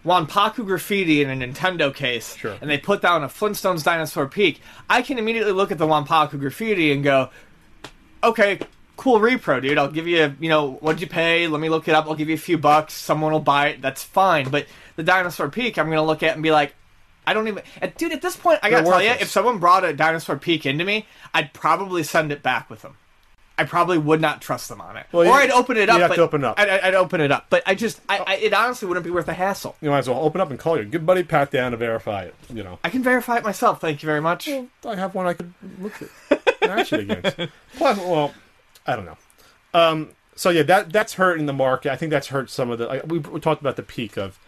Wanpaku graffiti in a Nintendo case, Sure. and they put down a Flintstones Dinosaur Peak, I can immediately look at the Wanpaku graffiti and go, "Okay, cool repro, dude. I'll give you, you know, what'd you pay? Let me look it up. I'll give you a few bucks. Someone will buy it. That's fine." But the Dinosaur Peak, I'm gonna look at and be like. I don't even, dude. At this point, I gotta They're tell you, if someone brought a dinosaur peak into me, I'd probably send it back with them. I probably would not trust them on it, Well, or you- I'd open it up. you'd have to open it up. I'd, I'd open it up, but I just, I, I, it honestly wouldn't be worth the hassle. You might as well open up and call your good buddy Pat down to verify it. You know, I can verify it myself. Thank you very much. I have one I could look at it against. *laughs* Plus, well, I don't know. Um, so yeah, that that's hurting the market. I think that's hurt some of the. I, we, we talked about the peak of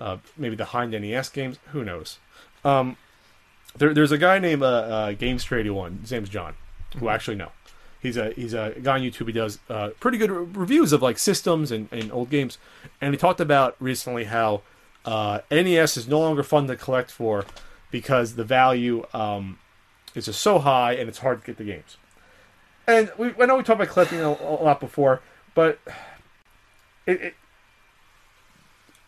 uh, maybe the Hind NES games. Who knows? Um, there, there's a guy named uh, uh, Games Trade One. His name's John, who I actually know. He's a he's a guy on YouTube. He does uh, pretty good re- reviews of like systems and, and old games. And he talked about recently how uh, NES is no longer fun to collect for because the value um, is just so high and it's hard to get the games. And we, I know we talked about collecting a, a lot before, but it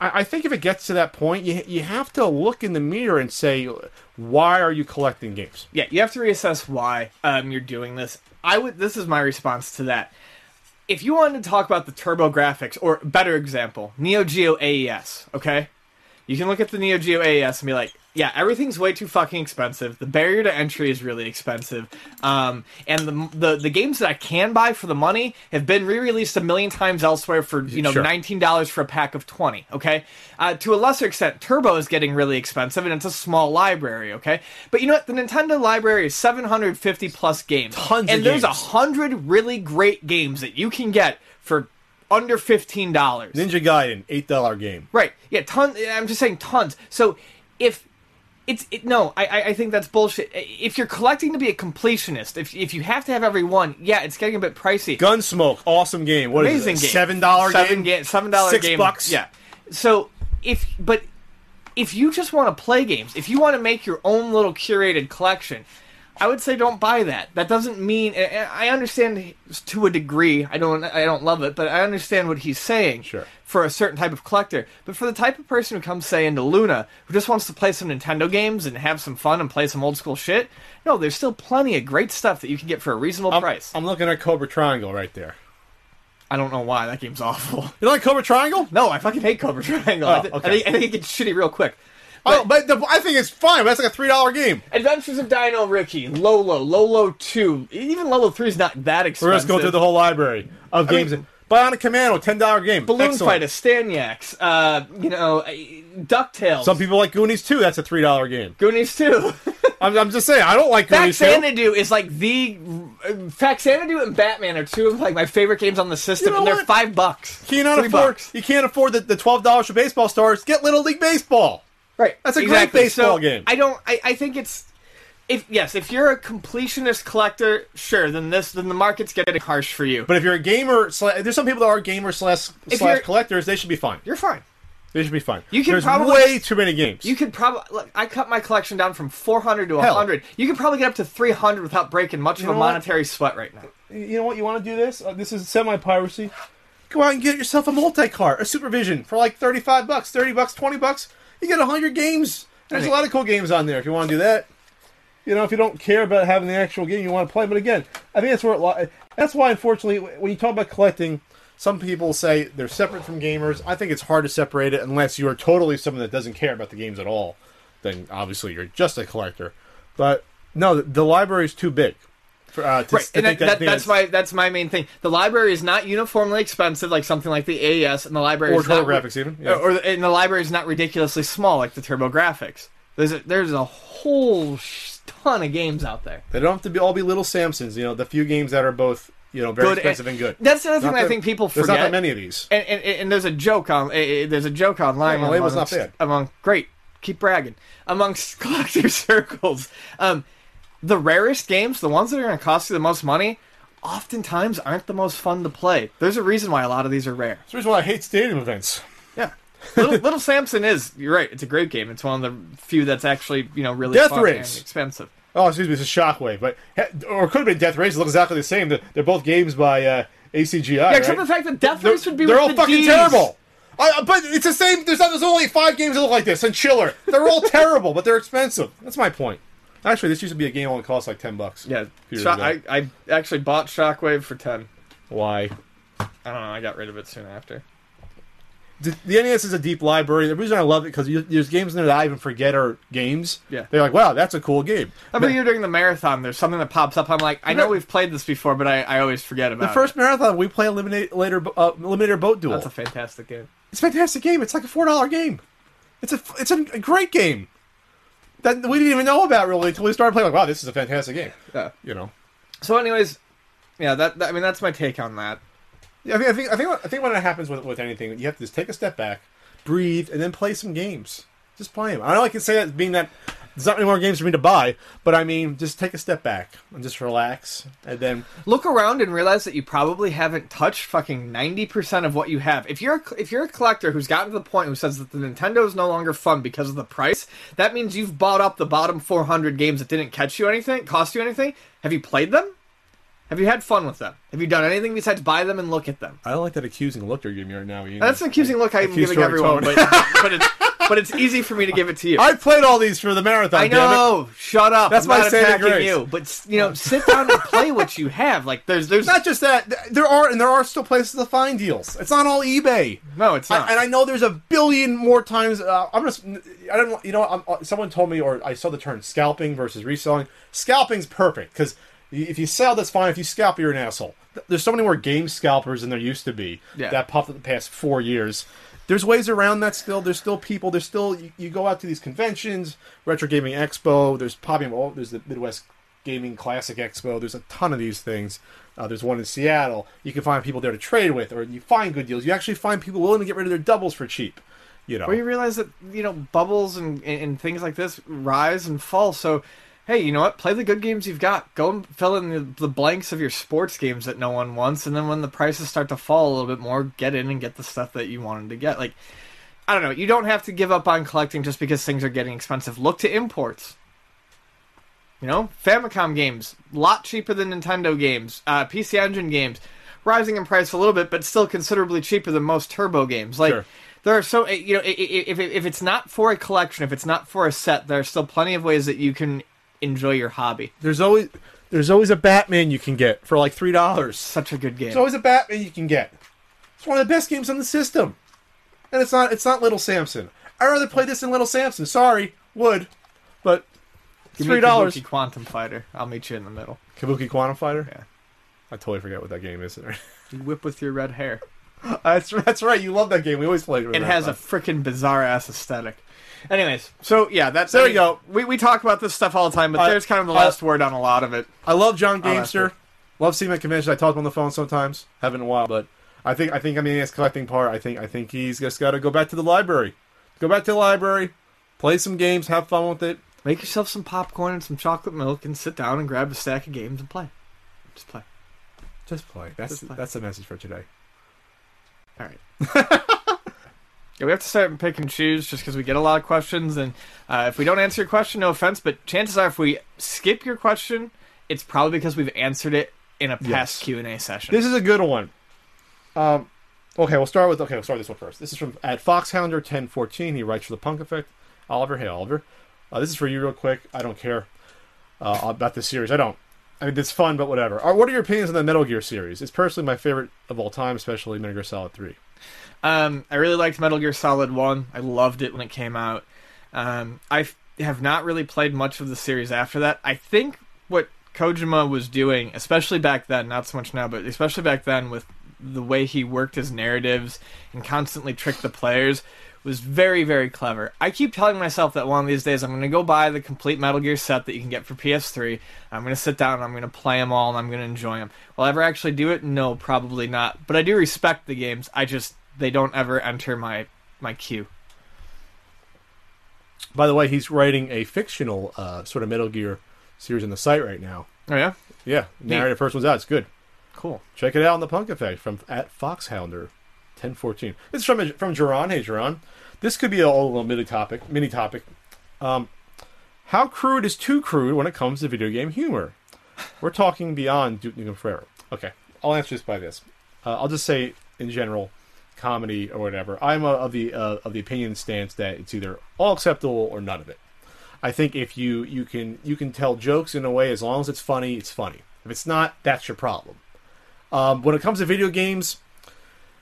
I, I think if it gets to that point, you you have to look in the mirror and say, why are you collecting games? Yeah, you have to reassess why um, you're doing this. I would. This is my response to that. If you wanted to talk about the TurboGrafx, or better example, Neo Geo AES, okay, you can look at the Neo Geo AES and be like, yeah, everything's way too fucking expensive. The barrier to entry is really expensive, um, and the, the the games that I can buy for the money have been re-released a million times elsewhere for you know Sure. nineteen dollars for a pack of twenty. Okay, uh, to a lesser extent, Turbo is getting really expensive, and it's a small library. Okay, but you know what? The Nintendo library is seven hundred fifty plus games, Tons of and there's a hundred really great games that you can get for under fifteen dollars. Ninja Gaiden, eight dollar game. Right. Yeah, tons. I'm just saying tons. So if it's it, no, I I- think that's bullshit. If you're collecting to be a completionist, if if you have to have every one, yeah, it's getting a bit pricey. Gunsmoke, awesome game. What is Amazing it? game. Seven dollar game. Seven ga- seven dollar Six game. bucks. Yeah. So if but if you just want to play games, if you want to make your own little curated collection, I would say don't buy that. That doesn't mean I understand to a degree. I don't I don't love it, but I understand what he's saying. Sure. For a certain type of collector, but for the type of person who comes say into Luna, who just wants to play some Nintendo games and have some fun and play some old school shit, no, there's still plenty of great stuff that you can get for a reasonable I'm, price. I'm looking at Cobra Triangle right there. I don't know why that game's awful. You don't like Cobra Triangle? No, I fucking hate Cobra Triangle. Oh, I, thi- okay. I, think, I think it gets shitty real quick. Oh, but the, I think it's fine. But that's like a three dollar game. Adventures of Dino Riki, Lolo, Lolo 2, even Lolo 3 is not that expensive. We're just going through the whole library of I mean- games. Bionic Commando, ten dollar game. Balloon Excellent. Fighter, Staniacs, uh, you know, DuckTales. Some people like Goonies too. That's a three dollar game. Goonies 2. *laughs* I'm, I'm just saying I don't like Goonies too. Faxanadu is like the uh, Faxanadu and Batman are two of like my favorite games on the system, You know and they're five bucks. You Three afford. bucks. You can't afford the, the twelve dollars for baseball stars. Get Little League Baseball. Right, That's a great exactly. baseball So, game. I don't. I, I think it's. If yes, if you're a completionist collector, sure, then this then the market's getting harsh for you. But if you're a gamer, there's some people that are gamers slash If slash collectors. They should be fine. you're fine. They should be fine. You can There's probably- way too many games. You could probably look. I cut my collection down from 400 to Hell. 100. You could probably get up to 300 without breaking much You of a know what? monetary sweat right now. you know what? You want to do this? Uh, this is semi piracy. Go out and get yourself a multicart, a Supervision for like thirty five bucks, thirty bucks, twenty bucks. You get hundred games. There's a lot of cool games on there if you want to do that. You know, if you don't care about having the actual game you want to play, but again, I think that's where it li- that's why unfortunately when you talk about collecting, some people say they're separate from gamers. I think it's hard to separate it unless you are totally someone that doesn't care about the games at all. Then obviously you're just a collector. But no, the, the library is too big. For, uh, to, Right, to and that, that, that's my that's my main thing. The library is not uniformly expensive like something like the AES, and the library Or is not, TurboGrafx even, yeah. or and the library is not ridiculously small like the TurboGrafx. There's a, there's a whole ton of games out there. They don't have to be all be little Samsons. You know, the few games that are both you know very Good, expensive and, good. That's the other thing Not I think people forget. There's not that many of these. And, and, and there's a joke on eh, eh, there's a joke online Yeah, label's not amongst- bad. among great keep bragging amongst *laughs* collector circles. Um, the rarest games, the ones that are going to cost you the most money, oftentimes aren't the most fun to play. There's a reason why a lot of these are rare. That's the reason why I hate stadium events. Yeah. Little, *laughs* Little Samson is. You're right. It's a great game. It's one of the few that's actually you know really Death fun Race. and expensive. Oh, excuse me, it's a Shockwave, but or it could have been Death Race. It looks exactly the same. They're, they're both games by uh, ACGI. Yeah, except right? for the fact that Death they're, Race would be they're all the fucking terrible. I, but it's the same. There's, not, there's only five games that look like this, and Chiller. They're all *laughs* terrible, but they're expensive. That's my point. Actually, this used to be a game that only cost like ten bucks. Yeah, Shock- I, I actually bought Shockwave for ten. Why? I don't know. I got rid of it soon after. The, the NES is a deep library. The reason I love it because there's games in there that I even forget are games. Yeah. they're like, wow, that's a cool game. I mean, you're doing the marathon, there's something that pops up. I'm like, I know we've played this before, but I, I always forget about it. The first marathon we play Eliminate later uh, Eliminator Boat Duel. That's a fantastic game. It's a fantastic game. It's like a four dollar game. It's a it's a, a great game that we didn't even know about really until we started playing. Like, wow, this is a fantastic game. Yeah. You know. So, anyways, yeah, that, that I mean, that's my take on that. Yeah, I think I think I think, I think when it happens with with anything, you have to just take a step back, breathe, and then play some games. Just play them. I know I can say that being that there's not any more games for me to buy, but I mean, just take a step back and just relax, and then Look around and realize that you probably haven't touched fucking ninety percent of what you have. If you're a, if you're a collector who's gotten to the point who says that the Nintendo is no longer fun because of the price, that means you've bought up the bottom 400 games that didn't catch you anything, cost you anything. Have you played them? Have you had fun with them? Have you done anything besides buy them and look at them? I don't like that accusing look you're giving me right now. That's an accusing look I'm giving everyone, tone. but, *laughs* but it's but it's easy for me to give it to you. I played all these for the marathon. I know. Shut up. That's I'm my saving attacking grace. you, but you know, sit down and play *laughs* what you have. Like there's there's Not just that, there are and there are still places to find deals. It's not all eBay. no, it's not. I, and I know there's a billion more times. Uh, I'm just, I don't, know- you know, I'm, uh, someone told me, or I saw the term scalping versus reselling. Scalping's perfect because if you sell, that's fine. If you scalp, you're an asshole. There's so many more game scalpers than there used to be. Yeah. That popped up the past four years. There's ways around that still. There's still people. There's still you, you go out to these conventions, Retro Gaming Expo. There's popping. Oh, there's the Midwest Gaming Classic Expo. There's a ton of these things. Uh, there's one in Seattle. You can find people there to trade with, or you find good deals. You actually find people willing to get rid of their doubles for cheap. You know, Where you realize that you know bubbles and, and and things like this rise and fall. So, hey, you know what? Play the good games you've got. Go and fill in the, the blanks of your sports games that no one wants, and then when the prices start to fall a little bit more, get in and get the stuff that you wanted to get. Like, I don't know. You don't have to give up on collecting just because things are getting expensive. Look to imports. You know, Famicom games, a lot cheaper than Nintendo games. Uh, PC Engine games, rising in price a little bit, but still considerably cheaper than most Turbo games. Like, Sure. there are so you know, if if it's not for a collection, if it's not for a set, there are still plenty of ways that you can enjoy your hobby. there's always there's always a Batman you can get for like three dollars. Such a good game. There's always a Batman you can get. It's one of the best games on the system, and it's not it's not Little Samson. I'd rather play this than Little Samson. Sorry, would, but Give three dollars. Kabuki Quantum Fighter. I'll meet you in the middle. Kabuki Quantum Fighter. Yeah. I totally forget what that game is. *laughs* You whip with your red hair. That's that's right. You love that game. We always played it. It has a freaking bizarre ass aesthetic. Anyways, so yeah, that's There I we mean, go. We we talk about this stuff all the time, but I- there's kind of the I- last uh, word on a lot of it. I love John Oh, Gamester. love seeing him at convention. I talk to him on the phone sometimes. Haven't in a while, but I think I think I mean his collecting part. I think I think he's just got to go back to the library. Go back to the library, play some games, have fun with it. Make yourself some popcorn and some chocolate milk, and sit down and grab a stack of games and play. Just play. Just play. That's Just play. that's the message for today. All right. *laughs* yeah, we have to start and pick and choose just because we get a lot of questions, and uh, if we don't answer your question, no offense, but chances are if we skip your question, it's probably because we've answered it in a past Yes. Q and A session. This is a good one. Um, okay, we'll start with okay. We'll start with this one first. This is from at Foxhounder ten fourteen. He writes for the Punk Effect. Oliver, hey Oliver, uh, this is for you real quick. I don't care uh, about this series. I don't. I mean, it's fun, but whatever. Uh, what are your opinions on the Metal Gear series? It's personally my favorite of all time, especially Metal Gear Solid Three. Um, I really liked Metal Gear Solid One. I loved it when it came out. Um, I have not really played much of the series after that. I think what Kojima was doing, especially back then, not so much now, but especially back then, with the way he worked his narratives and constantly tricked the players, was very, very clever. I keep telling myself that one of these days I'm going to go buy the complete Metal Gear set that you can get for PS3. I'm going to sit down and I'm going to play them all and I'm going to enjoy them. Will I ever actually do it? No, probably not. But I do respect the games. I just they don't ever enter my my queue. By the way, he's writing a fictional uh, sort of Metal Gear series on the site right now. Oh yeah, Yeah, narrative first one's out. It's good. cool. Check it out on the Punk Effect from at Foxhounder, ten fourteen. It's from from Jerron. Hey Jerron, this could be a little mini topic. Mini topic. Um, how crude is too crude when it comes to video game humor? We're talking beyond Duke Nukem Forever. Okay, I'll answer this by this. Uh, I'll just say in general, comedy or whatever. I'm uh of the uh, of the opinion stance that it's either all acceptable or none of it. I think if you you can you can tell jokes in a way as long as it's funny, it's funny. If it's not, that's your problem. Um, when it comes to video games,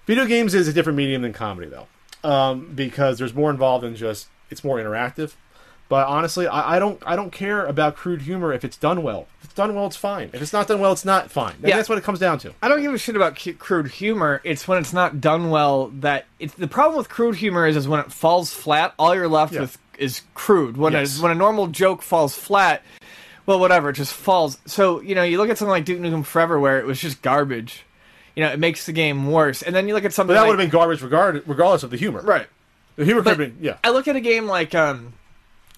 video games is a different medium than comedy, though, um, because there's more involved than just it's more interactive. But honestly, I, I don't I don't care about crude humor if it's done well. If it's done well, it's fine. If it's not done well, it's not fine. Yeah. That's what it comes down to. I don't give a shit about cu- crude humor. It's when it's not done well that it's the problem with crude humor is is when it falls flat. All you're left Yeah. with is crude. When Yes. a when a normal joke falls flat, well, whatever, it just falls. So you know, you look at something like Duke Nukem Forever where it was just garbage. You know, it makes the game worse. And then you look at something But that like, would have been garbage regard, regardless of the humor. right. The humor could have been yeah. I look at a game like um,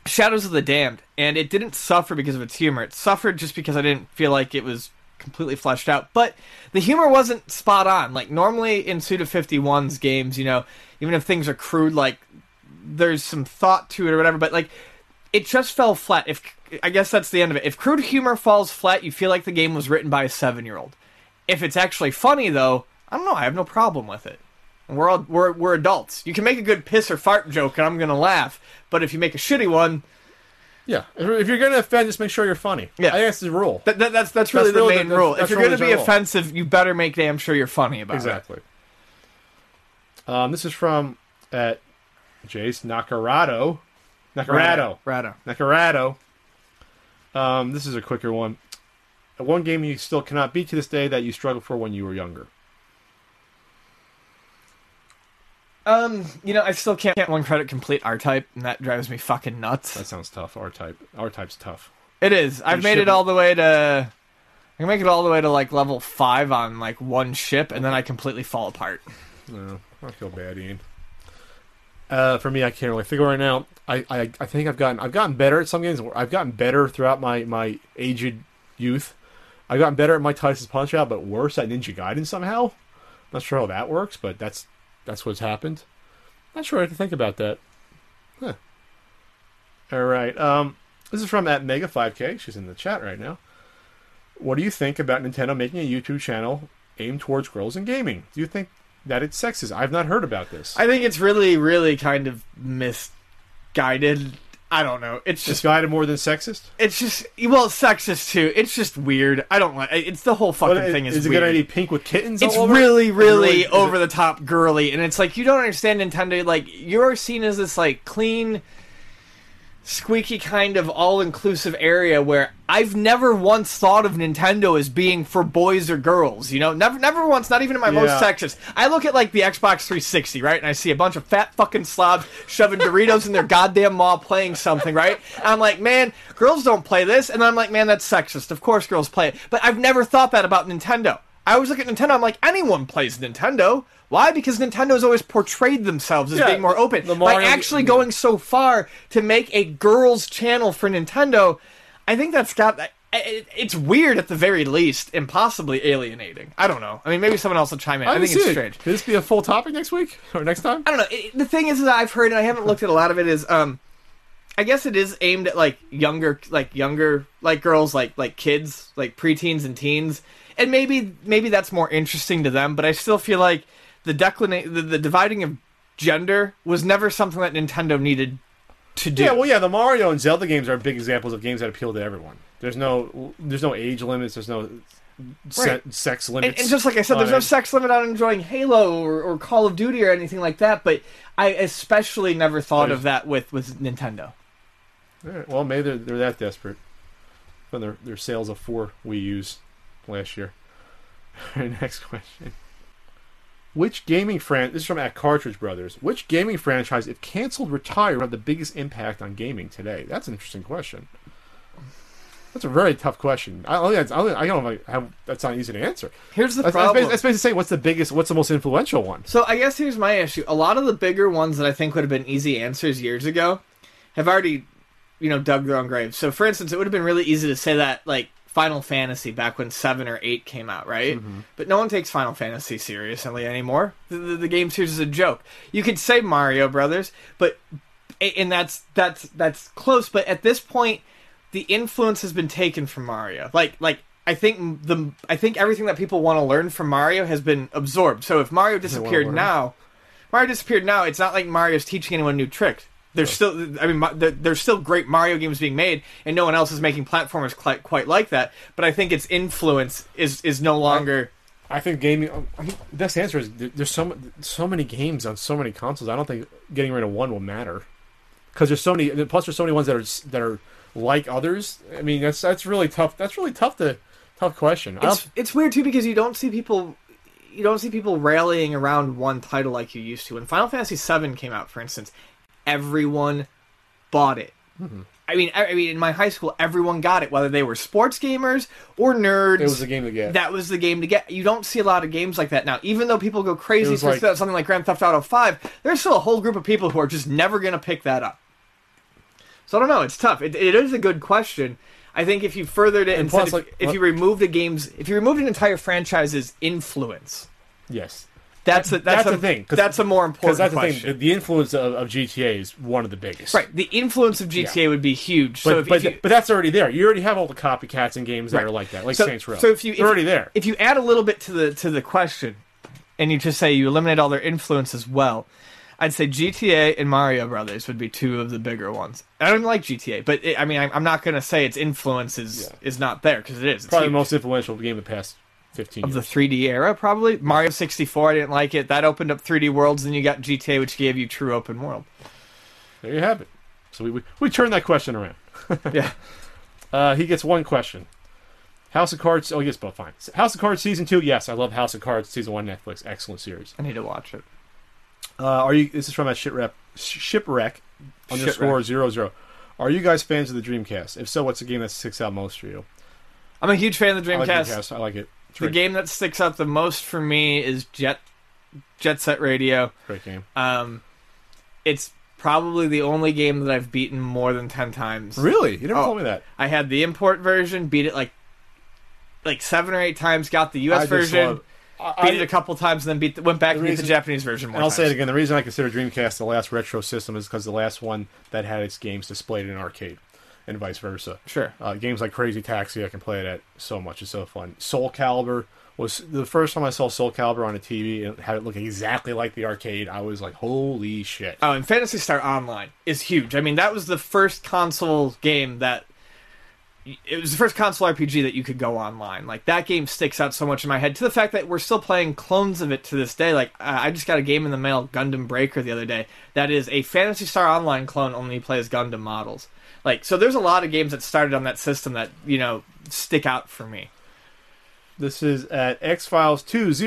Shadows of the Damned, and it didn't suffer because of its humor. It suffered just because I didn't feel like it was completely fleshed out. But the humor wasn't spot on. Like normally in Suda 51's games, you know, even if things are crude, like there's some thought to it or whatever. But like it just fell flat. If I guess that's the end of it. If crude humor falls flat, you feel like the game was written by a seven year old. If it's actually funny though, I don't know. I have no problem with it. We're all we're we're adults. You can make a good piss or fart joke, and I'm gonna laugh. But if you make a shitty one, Yeah. If you're going to offend, just make sure you're funny. Yeah. I think that's the rule. that, that, that's that's really That's the really main the- rule. If you're gonna be rule. offensive, you better make damn sure you're funny about it. Exactly. Um, this is from at Jace Nakarado. Nakarado. Rado. Nakarado. Um, this is a quicker one. One game you still cannot beat to this day that you struggled for when you were younger. Um, you know, I still can't get one credit complete R type, and that drives me fucking nuts. That sounds tough. R type. R type's tough. It is. I've made it all the way to. I can make it all the way to like level five on like one ship, and then I completely fall apart. No, I feel bad, Ian. Uh, for me, I can't really figure right now. I, I, I think I've gotten I've gotten better at some games. I've gotten better throughout my, my aged youth. I've gotten better at my Tyson's Punch Out, but worse at Ninja Gaiden somehow. Not sure how that works, but that's that's what's happened. Not sure I have to think about that. Huh. All right. Um, this is from at Mega Five K. She's in the chat right now. What do you think about Nintendo making a YouTube channel aimed towards girls and gaming? Do you think that it's sexist? I've not heard about this. I think it's really, really kind of misguided. I don't know. It's just, guided more than sexist. it's just, well, it's sexist too. It's just weird. I don't like. It's the whole fucking But thing is, is it weird. gonna be pink with kittens? it's all over it? really, really is it- over the top girly, and it's like you don't understand Nintendo. Like you're seen as this like clean, squeaky kind of all-inclusive area where I've never once thought of Nintendo as being for boys or girls. You know, never, never once. Not even in my most Yeah. sexist. I look at like the Xbox 360, right, and I see a bunch of fat fucking slobs shoving Doritos in their goddamn maw, playing something, right? And I'm like, man, girls don't play this, and I'm like, man, that's sexist. Of course, girls play it, but I've never thought that about Nintendo. I always look at Nintendo. I'm like, anyone plays Nintendo. Why? Because Nintendo's always portrayed themselves as Yeah, being more open. the By actually going so far to make a girls' channel for Nintendo, I think that's got. it- It's weird at the very least, and possibly alienating. I don't know. I mean, maybe someone else will chime in. I, I, think it's it. strange. Could this be a full topic next week *laughs* or next time? I don't know. It, the thing is that I've heard, and I haven't looked at a lot of it, is um, I guess it is aimed at like younger, like younger, like girls, like like kids, like preteens and teens, and maybe maybe that's more interesting to them. But I still feel like the declina- the, the dividing of gender was never something that Nintendo needed to do. Yeah, well, yeah, the Mario and Zelda games are big examples of games that appeal to everyone. There's no, there's no age limits. There's no se- Right. sex limits. And, and just like I said, there's no sex limit on enjoying Halo or, or Call of Duty or anything like that. But I especially never thought There's- of that with with Nintendo. Right, Well, maybe they're, they're that desperate. When their their sales of four Wii U's last year. *laughs* All right, next question. Which gaming fran? This is from at Cartridge Brothers. Which gaming franchise, if canceled, retired, would have the biggest impact on gaming today? That's an interesting question. That's a very tough question. I I don't, I don't know if I have, that's not easy to answer. Here's the That's, problem. that's basically saying what's the biggest, what's the most influential one. So I guess here's my issue. A lot of the bigger ones that I think would have been easy answers years ago have already, you know, dug their own graves. So for instance, it would have been really easy to say that like Final Fantasy back when seven or eight came out, right? Mm-hmm. But no one takes Final Fantasy seriously anymore. The, the, the game series is a joke. You could say Mario Brothers, but and that's that's that's close. But at this point, the influence has been taken from Mario. Like like I think the I think everything that people want to learn from Mario has been absorbed. So if Mario disappeared now, Mario disappeared now. It's not like Mario's teaching anyone new tricks. There's still, I mean, there's still great Mario games being made, and no one else is making platformers quite, quite like that. But I think its influence is is no longer. I think gaming. Oh, I mean, the best answer is there's so so many games on so many consoles. I don't think getting rid of one will matter because there's so many. Plus, there's so many ones that are that are like others. I mean, that's that's really tough. That's really tough to tough question. It's it's weird too because you don't see people. You don't see people rallying around one title like you used to. When Final Fantasy VII came out, for instance, everyone bought it. Mm-hmm. I mean, I, I mean, in my high school, everyone got it, whether they were sports gamers or nerds. it was the game to get. That was the game to get. You don't see a lot of games like that now. Even though people go crazy for like- something like Grand Theft Auto 5, there's still a whole group of people who are just never going to pick that up. So I don't know. It's tough. It, it is a good question. I think if you furthered it And plus, if, like, if you removed a game's, if you removed an entire franchise's influence, yes, that's a, that's, That's a the thing, That's a more important that's the thing. The influence of, of GTA is one of the biggest. right. The influence of GTA Yeah. would be huge. But so but, you, but that's already there. You already have all the copycats and games that Right. are like that, like so, Saints Row. So if you if, already there. if you add a little bit to the to the question, and you just say you eliminate all their influence as well, I'd say GTA and Mario Brothers would be two of the bigger ones. I don't like GTA, but it, I mean, I'm, I'm not going to say its influence is Yeah. is not there because it is. It's Probably the most influential game of the past fifteen of the 3D era, probably Mario 64. I didn't like it. That opened up 3D worlds, and you got GTA, which gave you true open world. there you have it. So we we, we turn that question around. *laughs* yeah. Uh, he gets one question. House of Cards. Oh, he gets both. Fine. House of Cards season two. Yes, I love House of Cards season one. Netflix, excellent series. I need to watch it. Uh, are you? This is from a shipwreck. Shipwreck underscore Shipwreck. zero zero. Are you guys fans of the Dreamcast? If so, what's the game that sticks out most for you? I'm a huge fan of the I like Dreamcast. Dreamcast. I like it. The game that sticks out the most for me is Jet Jet Set Radio. great game. Um, it's probably the only game that I've beaten more than ten times. Really? You never Oh. told me that. I had the import version, beat it like like seven or eight times. Got the U.S. Version, I- beat it a couple times, and then beat the, went back The and beat the Japanese version more And I'll times. say it again. The reason I consider Dreamcast the last retro system is because the last one that had its games displayed in an arcade, and vice versa. Sure. Uh, games like Crazy Taxi, I can play it at so much. It's so fun. Soul Calibur was the first time I saw Soul Calibur on a TV and had it look exactly like the arcade. I was like, holy shit! Oh, and Phantasy Star Online is huge. I mean, that was the first console game that it was the first console RPG that you could go online. Like that game sticks out so much in my head to the fact that we're still playing clones of it to this day. Like I just got a game in the mail, Gundam Breaker, the other day. That is a Phantasy Star Online clone, only plays Gundam models. Like so, there's a lot of games that started on that system that you know stick out for me. This is at X Files 2000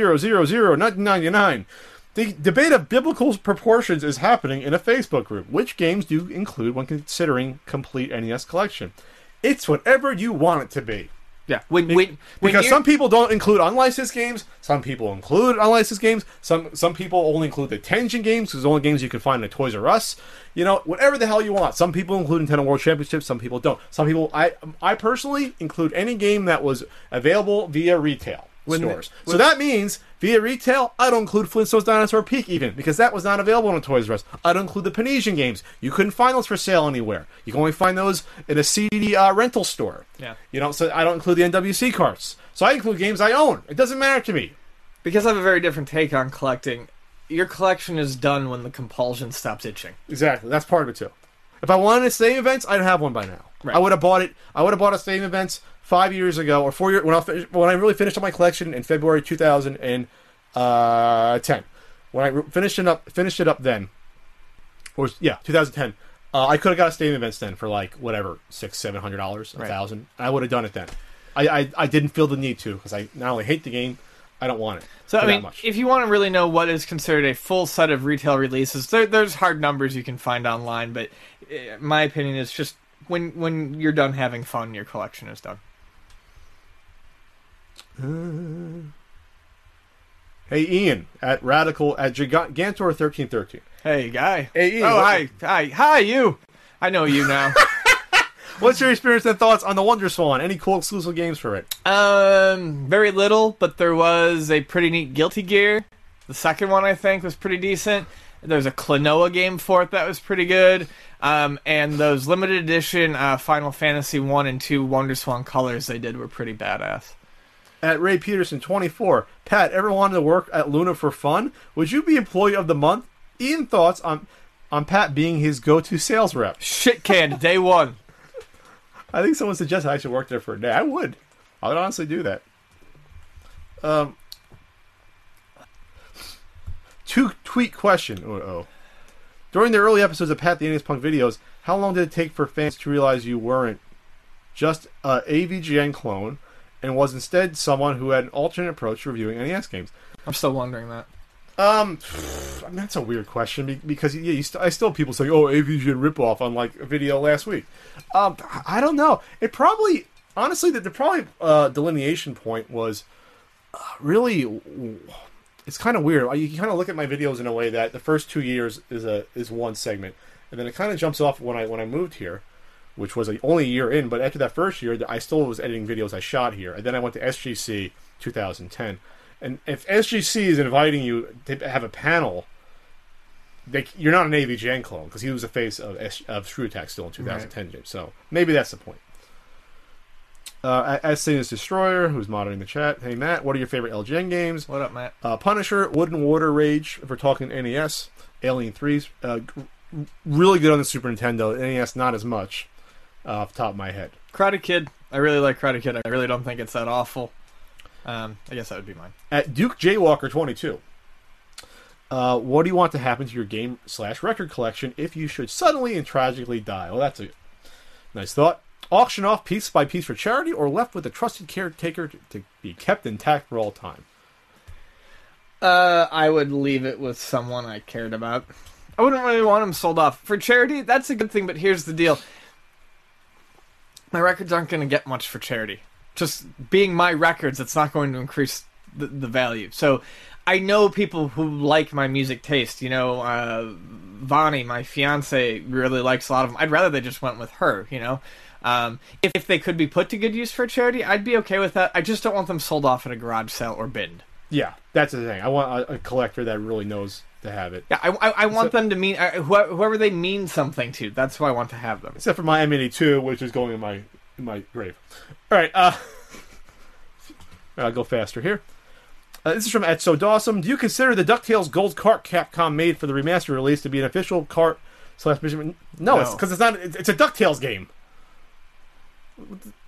The debate of biblical proportions is happening in a Facebook group. Which games do you include when considering complete NES collection? It's whatever you want it to be. Yeah, when when, when Because you're- some people don't include unlicensed games, some people include unlicensed games, some some people only include the Tension games, because the only games you can find at Toys R Us. You know, whatever the hell you want. Some people include Nintendo World Championships, some people don't. Some people, I I personally include any game that was available via retail stores. so that means via retail, I don't include Flintstones Dinosaur Peak even because that was not available on Toys R Us. I don't include the Panesian games. You couldn't find those for sale anywhere. You can only find those in a CD uh, rental store. Yeah. You know, so I don't include the NWC carts. So I include games I own. It doesn't matter to me. because I have a very different take on collecting. Your collection is done when the compulsion stops itching. Exactly. That's part of it too. If I wanted a Stadium Events, I'd have one by now. Right. I would have bought it. I would have bought a Stadium Events five years ago or four years when I when I really finished up my collection in February 2010. When I finished it up, finished it up then, or yeah, 2010. Uh, I could have got a Stadium Events then for like whatever six, seven hundred dollars, a Right. thousand. I would have done it then. I, I I didn't feel the need to because I not only hate the game, I don't want it. So I mean, much. if you want to really know what is considered a full set of retail releases, there, there's hard numbers you can find online. But uh, my opinion is just when when you're done having fun, your collection is done. Hey, Ian at Radical at Gigantor thirteen thirteen. Hey, guy. Hey, Ian, oh, hi, hi, hi, you. I know you now. *laughs* What's your experience and thoughts on the Wonder Swan? Any cool exclusive games for it? um, very little, but there was a pretty neat Guilty Gear. The second one, I think, was pretty decent. There's a Klonoa game for it that was pretty good. Um, and those limited edition uh, Final Fantasy one and two Wonder Swan colors they did were pretty badass. At Ray Peterson 24, Pat, ever wanted to work at Luna for fun? Would you be employee of the month? Ian thoughts on on Pat being his go-to sales rep. Shit canned day one. *laughs* I think someone suggested I should work there for a day. I would. I would honestly do that. Um, two tweet question. Oh, oh. During the early episodes of Pat the NES Punk videos, how long did it take for fans to realize you weren't just a AVGN clone and was instead someone who had an alternate approach to reviewing NES games? I'm still wondering that. Um, *sighs* I mean, that's a weird question because yeah, you st- I still have people say, "Oh, AVGN ripoff" on like a video last week. Um, I don't know. It probably, honestly, the, the probably uh, delineation point was uh, really. It's kind of weird. You kind of look at my videos in a way that the first two years is a is one segment, and then it kind of jumps off when I when I moved here, which was a, only a year in. But after that first year, I still was editing videos I shot here, and then I went to SGC 2010. And if SGC is inviting you to have a panel, they, you're not an AVGN clone because he was the face of of Screw Attack still in 2010. James. So maybe that's the point. Uh, as Satan's Destroyer, who's monitoring the chat. Hey Matt, what are your favorite LJN games? What up, Matt? Uh, Punisher, Wooden Water Rage. If we're talking NES, Alien Three's uh, really good on the Super Nintendo. NES not as much. Off the top of my head. Karate Kid. I really like Karate Kid. I really don't think it's that awful. Um, I guess that would be mine. at Duke Jaywalker 22. Uh, what do you want to happen to your game slash record collection if you should suddenly and tragically die? Well, that's a nice thought. Auction off piece by piece for charity, or left with a trusted caretaker to, to be kept intact for all time. Uh, I would leave it with someone I cared about. I wouldn't really want them sold off for charity. That's a good thing, but here's the deal: my records aren't going to get much for charity. Just being my records, it's not going to increase the, the value. So, I know people who like my music taste. You know, uh, Vani, my fiance, really likes a lot of them. I'd rather they just went with her. You know. Um, if, if they could be put to good use for charity, I'd be okay with that. I just don't want them sold off at a garage sale or binned. Yeah, that's the thing. I want a, a collector that really knows to have it. Yeah, I, I, I want them to mean uh, whoever, whoever they mean something to. That's who I want to have them. Except for my M82, which is going in my in my grave. All right, uh, *laughs* I'll go faster here. Uh, this is from Etso Dawson. Do you consider the DuckTales Gold Cart Capcom made for the remaster release to be an official cart slash mission? No, it's because it's not. It's, it's a DuckTales game.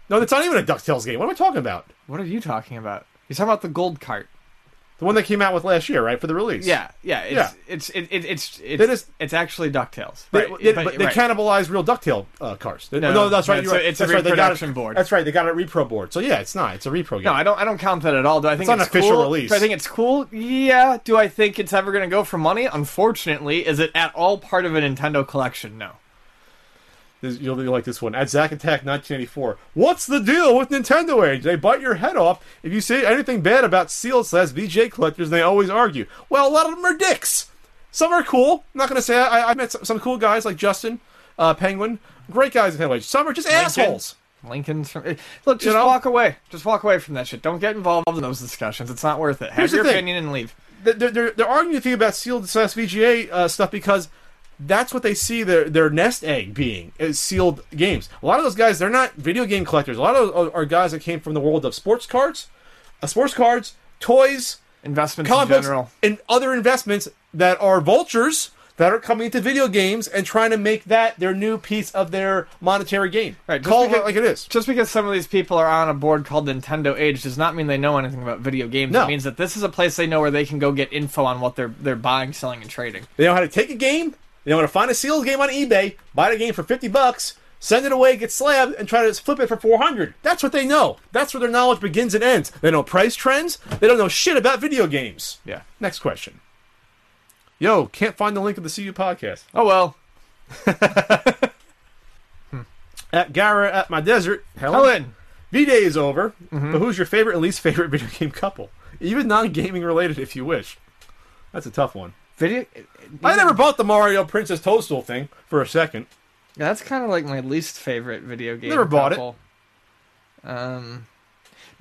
No, it's not even a Ducktales game. What am I talking about? What are you talking about? You're talking about the gold cart. The one that came out with last year, right, for the release. Yeah, yeah. It's Yeah. it's it, it, it's it's That is- it's actually Ducktales. They, Right, they, but- but they right. cannibalized real Ducktale uh, cars. They- No, no, that's right. no, you're it's a- it's a that's right. They got reproduction it, board. That's right. They got a repro board. So yeah, it's not. It's a repro game. No, I don't. I don't count that at all. Do I think It's it's, an official cool? release. Do I think it's cool? Yeah. Do I think it's ever going to go for money? Unfortunately, is it at all part of a Nintendo collection? No. This- You'll you'll like this one. At Zack Attack 1984. What's the deal with Nintendo Age? They bite your head off if you say anything bad about sealed slash VJ collectors. They always argue. Well, a lot of them are dicks. Some are cool. I'm not gonna say I, I met some, some cool guys like Justin, uh, Penguin, great guys in Nintendo Age. Some are just assholes. Lincoln's from. eh, Look, just You know? walk away. Just walk away from that shit. Don't get involved in those discussions. It's not worth it. Have Here's your opinion and leave. they're, they're, they're arguing the thing about sealed slash VGA uh, stuff because that's what they see their their nest egg being is sealed games. A lot of those guys, they're not video game collectors. A lot of those are guys that came from the world of sports cards, uh, sports cards, toys, Investments in general. and other investments that are vultures that are coming into video games and trying to make that their new piece of their monetary gain. Right, Call it like it is. Just because some of these people are on a board called Nintendo Age does not mean they know anything about video games. No. It means that this is a place they know where they can go get info on what they're they're buying, selling, and trading. They know how to take a game. They know how to find a sealed game on eBay, buy the game for fifty bucks, send it away, get slabbed, and try to flip it for four hundred. That's what they know. That's where their knowledge begins and ends. They know price trends. They don't know shit about video games. Yeah. Next question. Yo, can't find the link of the CU podcast. Oh well. *laughs* At Gara at my desert. Helen. Helen. V Day is over. Mm-hmm. But who's your favorite and least favorite *laughs* video game couple? Even non gaming related, if you wish. That's a tough one. Video. I never bought the Mario Princess Toadstool thing for a second. Yeah, that's kind of like my least favorite video game. Never bought it. Um,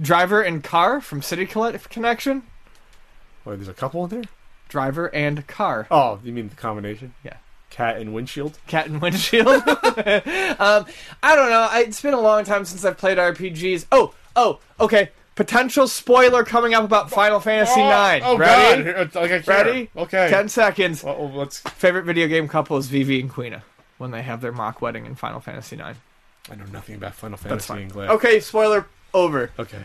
driver and car from City Connection. Wait, there's a couple in there? Driver and car. Oh, you mean the combination? Yeah. Cat and windshield? Cat and windshield. *laughs* um, I don't know. I, it's been a long time since I've played RPGs. Oh, oh, okay. Potential spoiler coming up about Final Fantasy IX. Oh, Ready? God. Okay, Ready? Okay. Ten seconds. Well, let's. Favorite video game couple is Vivi and Quina when they have their mock wedding in Final Fantasy IX. I know nothing about Final That's Fantasy fine. glad. Okay, spoiler over. Okay.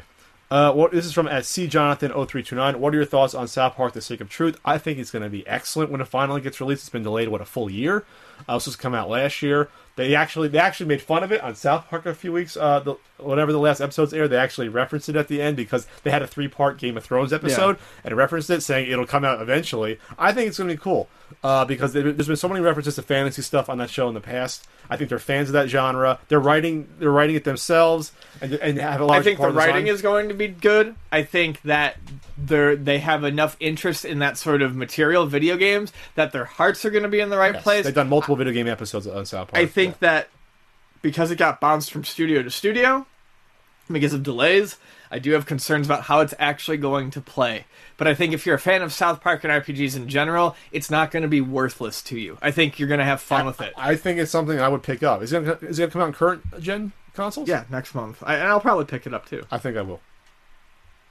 Uh, what this is from at C Jonathan 0329. What are your thoughts on South Park: The Stick of Truth? I think it's going to be excellent when it finally gets released. It's been delayed what a full year. Uh, this was come out last year. They actually they actually made fun of it on South Park a few weeks. Uh, the, whenever the last episodes aired, they actually referenced it at the end because they had a three part Game of Thrones episode and referenced it, saying it'll come out eventually. I think it's going to be cool uh, because there- there's been so many references to fantasy stuff on that show in the past. I think they're fans of that genre. They're writing they're writing it themselves and, and have a large I think the writing is going to be good. I think that they they have enough interest in that sort of material, video games, that their hearts are going to be in the right Yes, place. They've done multiple video game episodes on South Park. I think that because it got bounced from studio to studio, because of delays, I do have concerns about how it's actually going to play. But I think if you're a fan of South Park and RPGs in general, it's not going to be worthless to you. I think you're going to have fun with it. I think it's something I would pick up. Is it is gonna come out in current gen consoles? Yeah, next month. I, and I'll probably pick it up too. I think I will.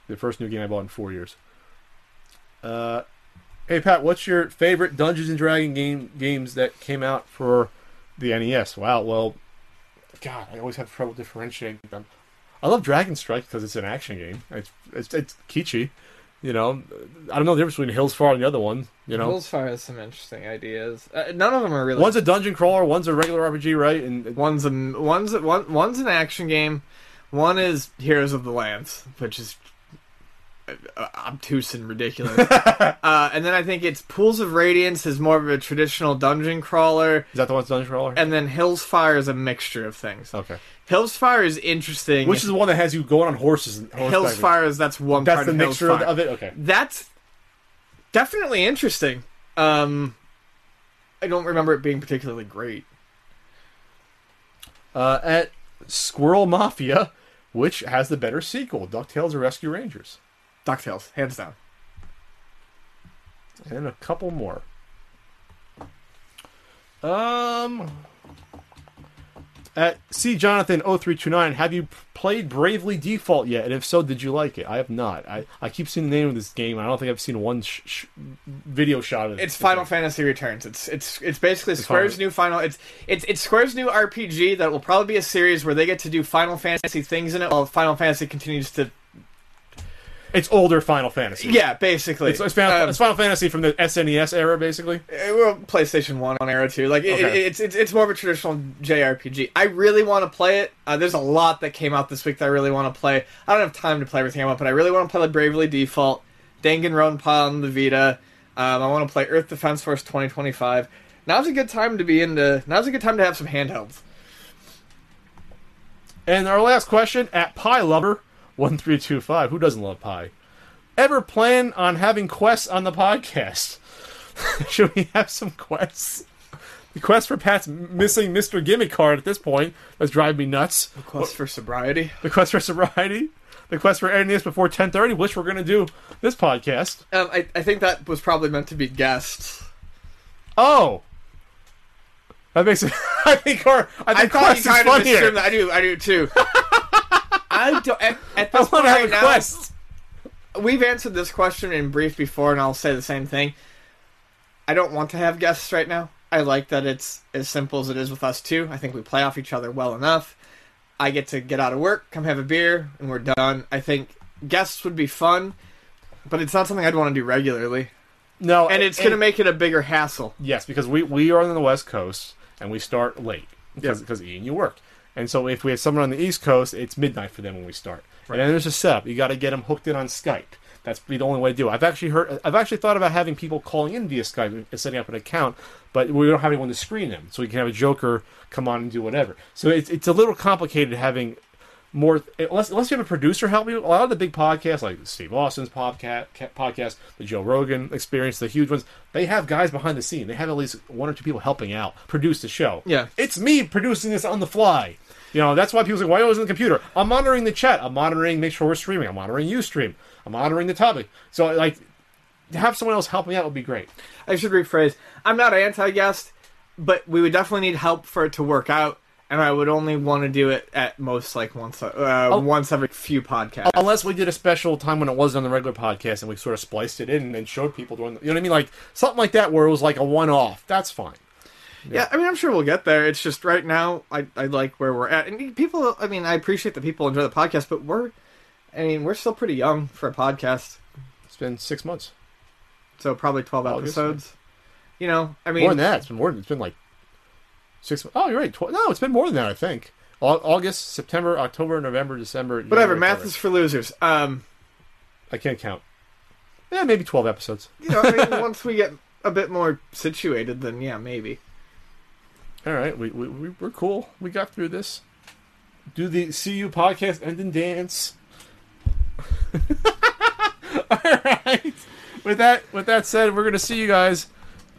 The first new game I bought in four years. Uh, hey Pat, what's your favorite Dungeons and Dragon game games that came out for the NES? Wow, well, God, I always have trouble differentiating them. I love Dragon Strike because it's an action game. It's it's, it's kitschy, you know. I don't know the difference between Hills Far and the other one. You know, Hillsfire has some interesting ideas. Uh, none of them are really. one's a dungeon crawler, one's a regular RPG, right? And One's a one's a, one one's an action game. One is Heroes of the Lance, which is obtuse and ridiculous. *laughs* uh, and then I think it's Pools of Radiance is more of a traditional dungeon crawler, is that the one dungeon crawler? and then Hills Fire is a mixture of things. okay. Hills Fire is interesting. Which is the one that has you going on horses? And horseback. Hills Fire is that's one That's the of mixture of, of it. Okay. That's definitely interesting. Um, I don't remember it being particularly great. Uh, at Squirrel Mafia, which has the better sequel, Ducktales or Rescue Rangers, Ducktales, hands down. and a couple more. Um, At C Jonathan 0329, have you played Bravely Default yet? And if so, did you like it? I have not. I, I keep seeing the name of this game. I don't think I've seen one sh- sh- video shot of it. It's Final Fantasy Returns. It's it's it's basically Square's Final- new Final. It's it's it's Square's new RPG that will probably be a series where they get to do Final Fantasy things in it, while Final Fantasy continues to. It's older Final Fantasy. Yeah, basically. It's, it's, Final, Um, it's Final Fantasy from the SNES era, basically. Uh, well, PlayStation One on era too. Like Okay. it, it's, it's it's more of a traditional JRPG. I really want to play it. Uh, there's a lot that came out this week that I really want to play. I don't have time to play everything I want, but I really want to play like Bravely Default, Danganronpa on the Vita. Um, I want to play Earth Defense Force 2025. Now's a good time to be into. Now's a good time to have some handhelds. And our last question at Pie Lover one three two five. Who doesn't love pie? Ever plan on having quests on the podcast? *laughs* Should we have some quests? The quest for Pat's missing Mr. Gimmick card at this point that's driving me nuts. The quest for sobriety. The quest for sobriety. The quest for ending this before ten thirty, which we're gonna do this podcast. Um, I, I think that was probably meant to be guests. Oh, that makes it. *laughs* I think our. I I think thought quest you kind of funnier. assumed that. I do. I do too. *laughs* I don't. At, at I this want point to have right a now, quest. we've answered this question in brief before, and I'll say the same thing. I don't want to have guests right now. I like that it's as simple as it is with us too. I think we play off each other well enough. I get to get out of work, come have a beer, and we're done. I think guests would be fun, but it's not something I'd want to do regularly. No, And it's going to make it a bigger hassle. Yes, because we, we are on the West Coast and we start late because because Ian you work, and so if we have someone on the East Coast, it's midnight for them when we start. And then there's a setup. You got to get them hooked in on Skype. That's the only way to do. it. I've actually heard. I've actually thought about having people calling in via Skype and setting up an account, but we don't have anyone to screen them, so we can have a joker come on and do whatever. So it's it's a little complicated having more unless unless you have a producer help you. A lot of the big podcasts like Steve Austin's podcast, podcast, the Joe Rogan Experience, the huge ones, they have guys behind the scene. They have at least one or two people helping out produce the show. Yeah. it's me producing this on the fly. You know that's why people say, "Why are you always on the computer?" I'm monitoring the chat. I'm monitoring, make sure we're streaming. I'm monitoring you stream. I'm monitoring the topic. So like, to have someone else help me out would be great. I should rephrase. I'm not anti-guest, but we would definitely need help for it to work out, and I would only want to do it at most like once, uh, once every few podcasts. Unless we did a special time when it wasn't on the regular podcast and we sort of spliced it in and showed people doing, the, you know what I mean, like something like that where it was like a one-off. That's fine. Yeah, I mean, I'm sure we'll get there. It's just right now, I, I like where we're at, and people. I mean, I appreciate that people enjoy the podcast, but we're, I mean, we're still pretty young for a podcast, It's been six months. so probably 12 August, episodes. You know, I mean, more than that. It's been more. Than, it's been like six. Oh, you're right. Tw- no, it's been more than that. I think August, September, October, November, December. whatever. January, Math is for losers. Um, I can't count. Yeah, maybe twelve episodes. you know, I mean, *laughs* once we get a bit more situated, then yeah, maybe. All right, we, we we- we're cool. We got through this. Do the CU podcast and then dance. *laughs* All right. With that with that said, we're gonna see you guys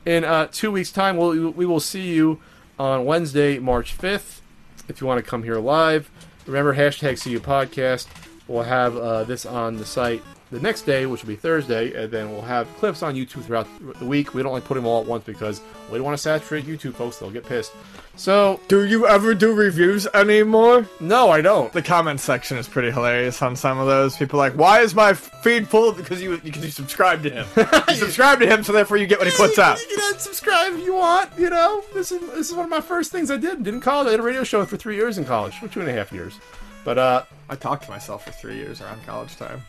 in uh, two weeks' time. We'll, we will see you on Wednesday, March fifth. If you want to come here live, remember hashtag CU podcast. We'll have uh, this on the site the next day, which will be Thursday, and then we'll have clips on YouTube throughout the week. We don't like putting them all at once because we don't want to saturate YouTube folks; they'll get pissed. So, Do you ever do reviews anymore? no, I don't. The comment section is pretty hilarious on some of those. People are like, "Why is my feed full?" Because you because you subscribe to him. *laughs* you subscribe to him, so therefore you get what he puts out. You can unsubscribe if you want. You know, this is this is one of my first things I did. Didn't college. I did a radio show for three years in college, for two and a half years. But uh, I talked to myself for three years around college time.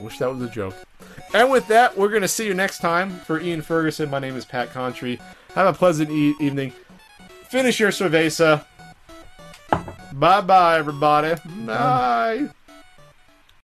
I wish that was a joke. And with that, we're going to see you next time. For Ian Ferguson, my name is Pat Contri. Have a pleasant e- evening. Finish your cerveza. Bye bye, everybody. Bye.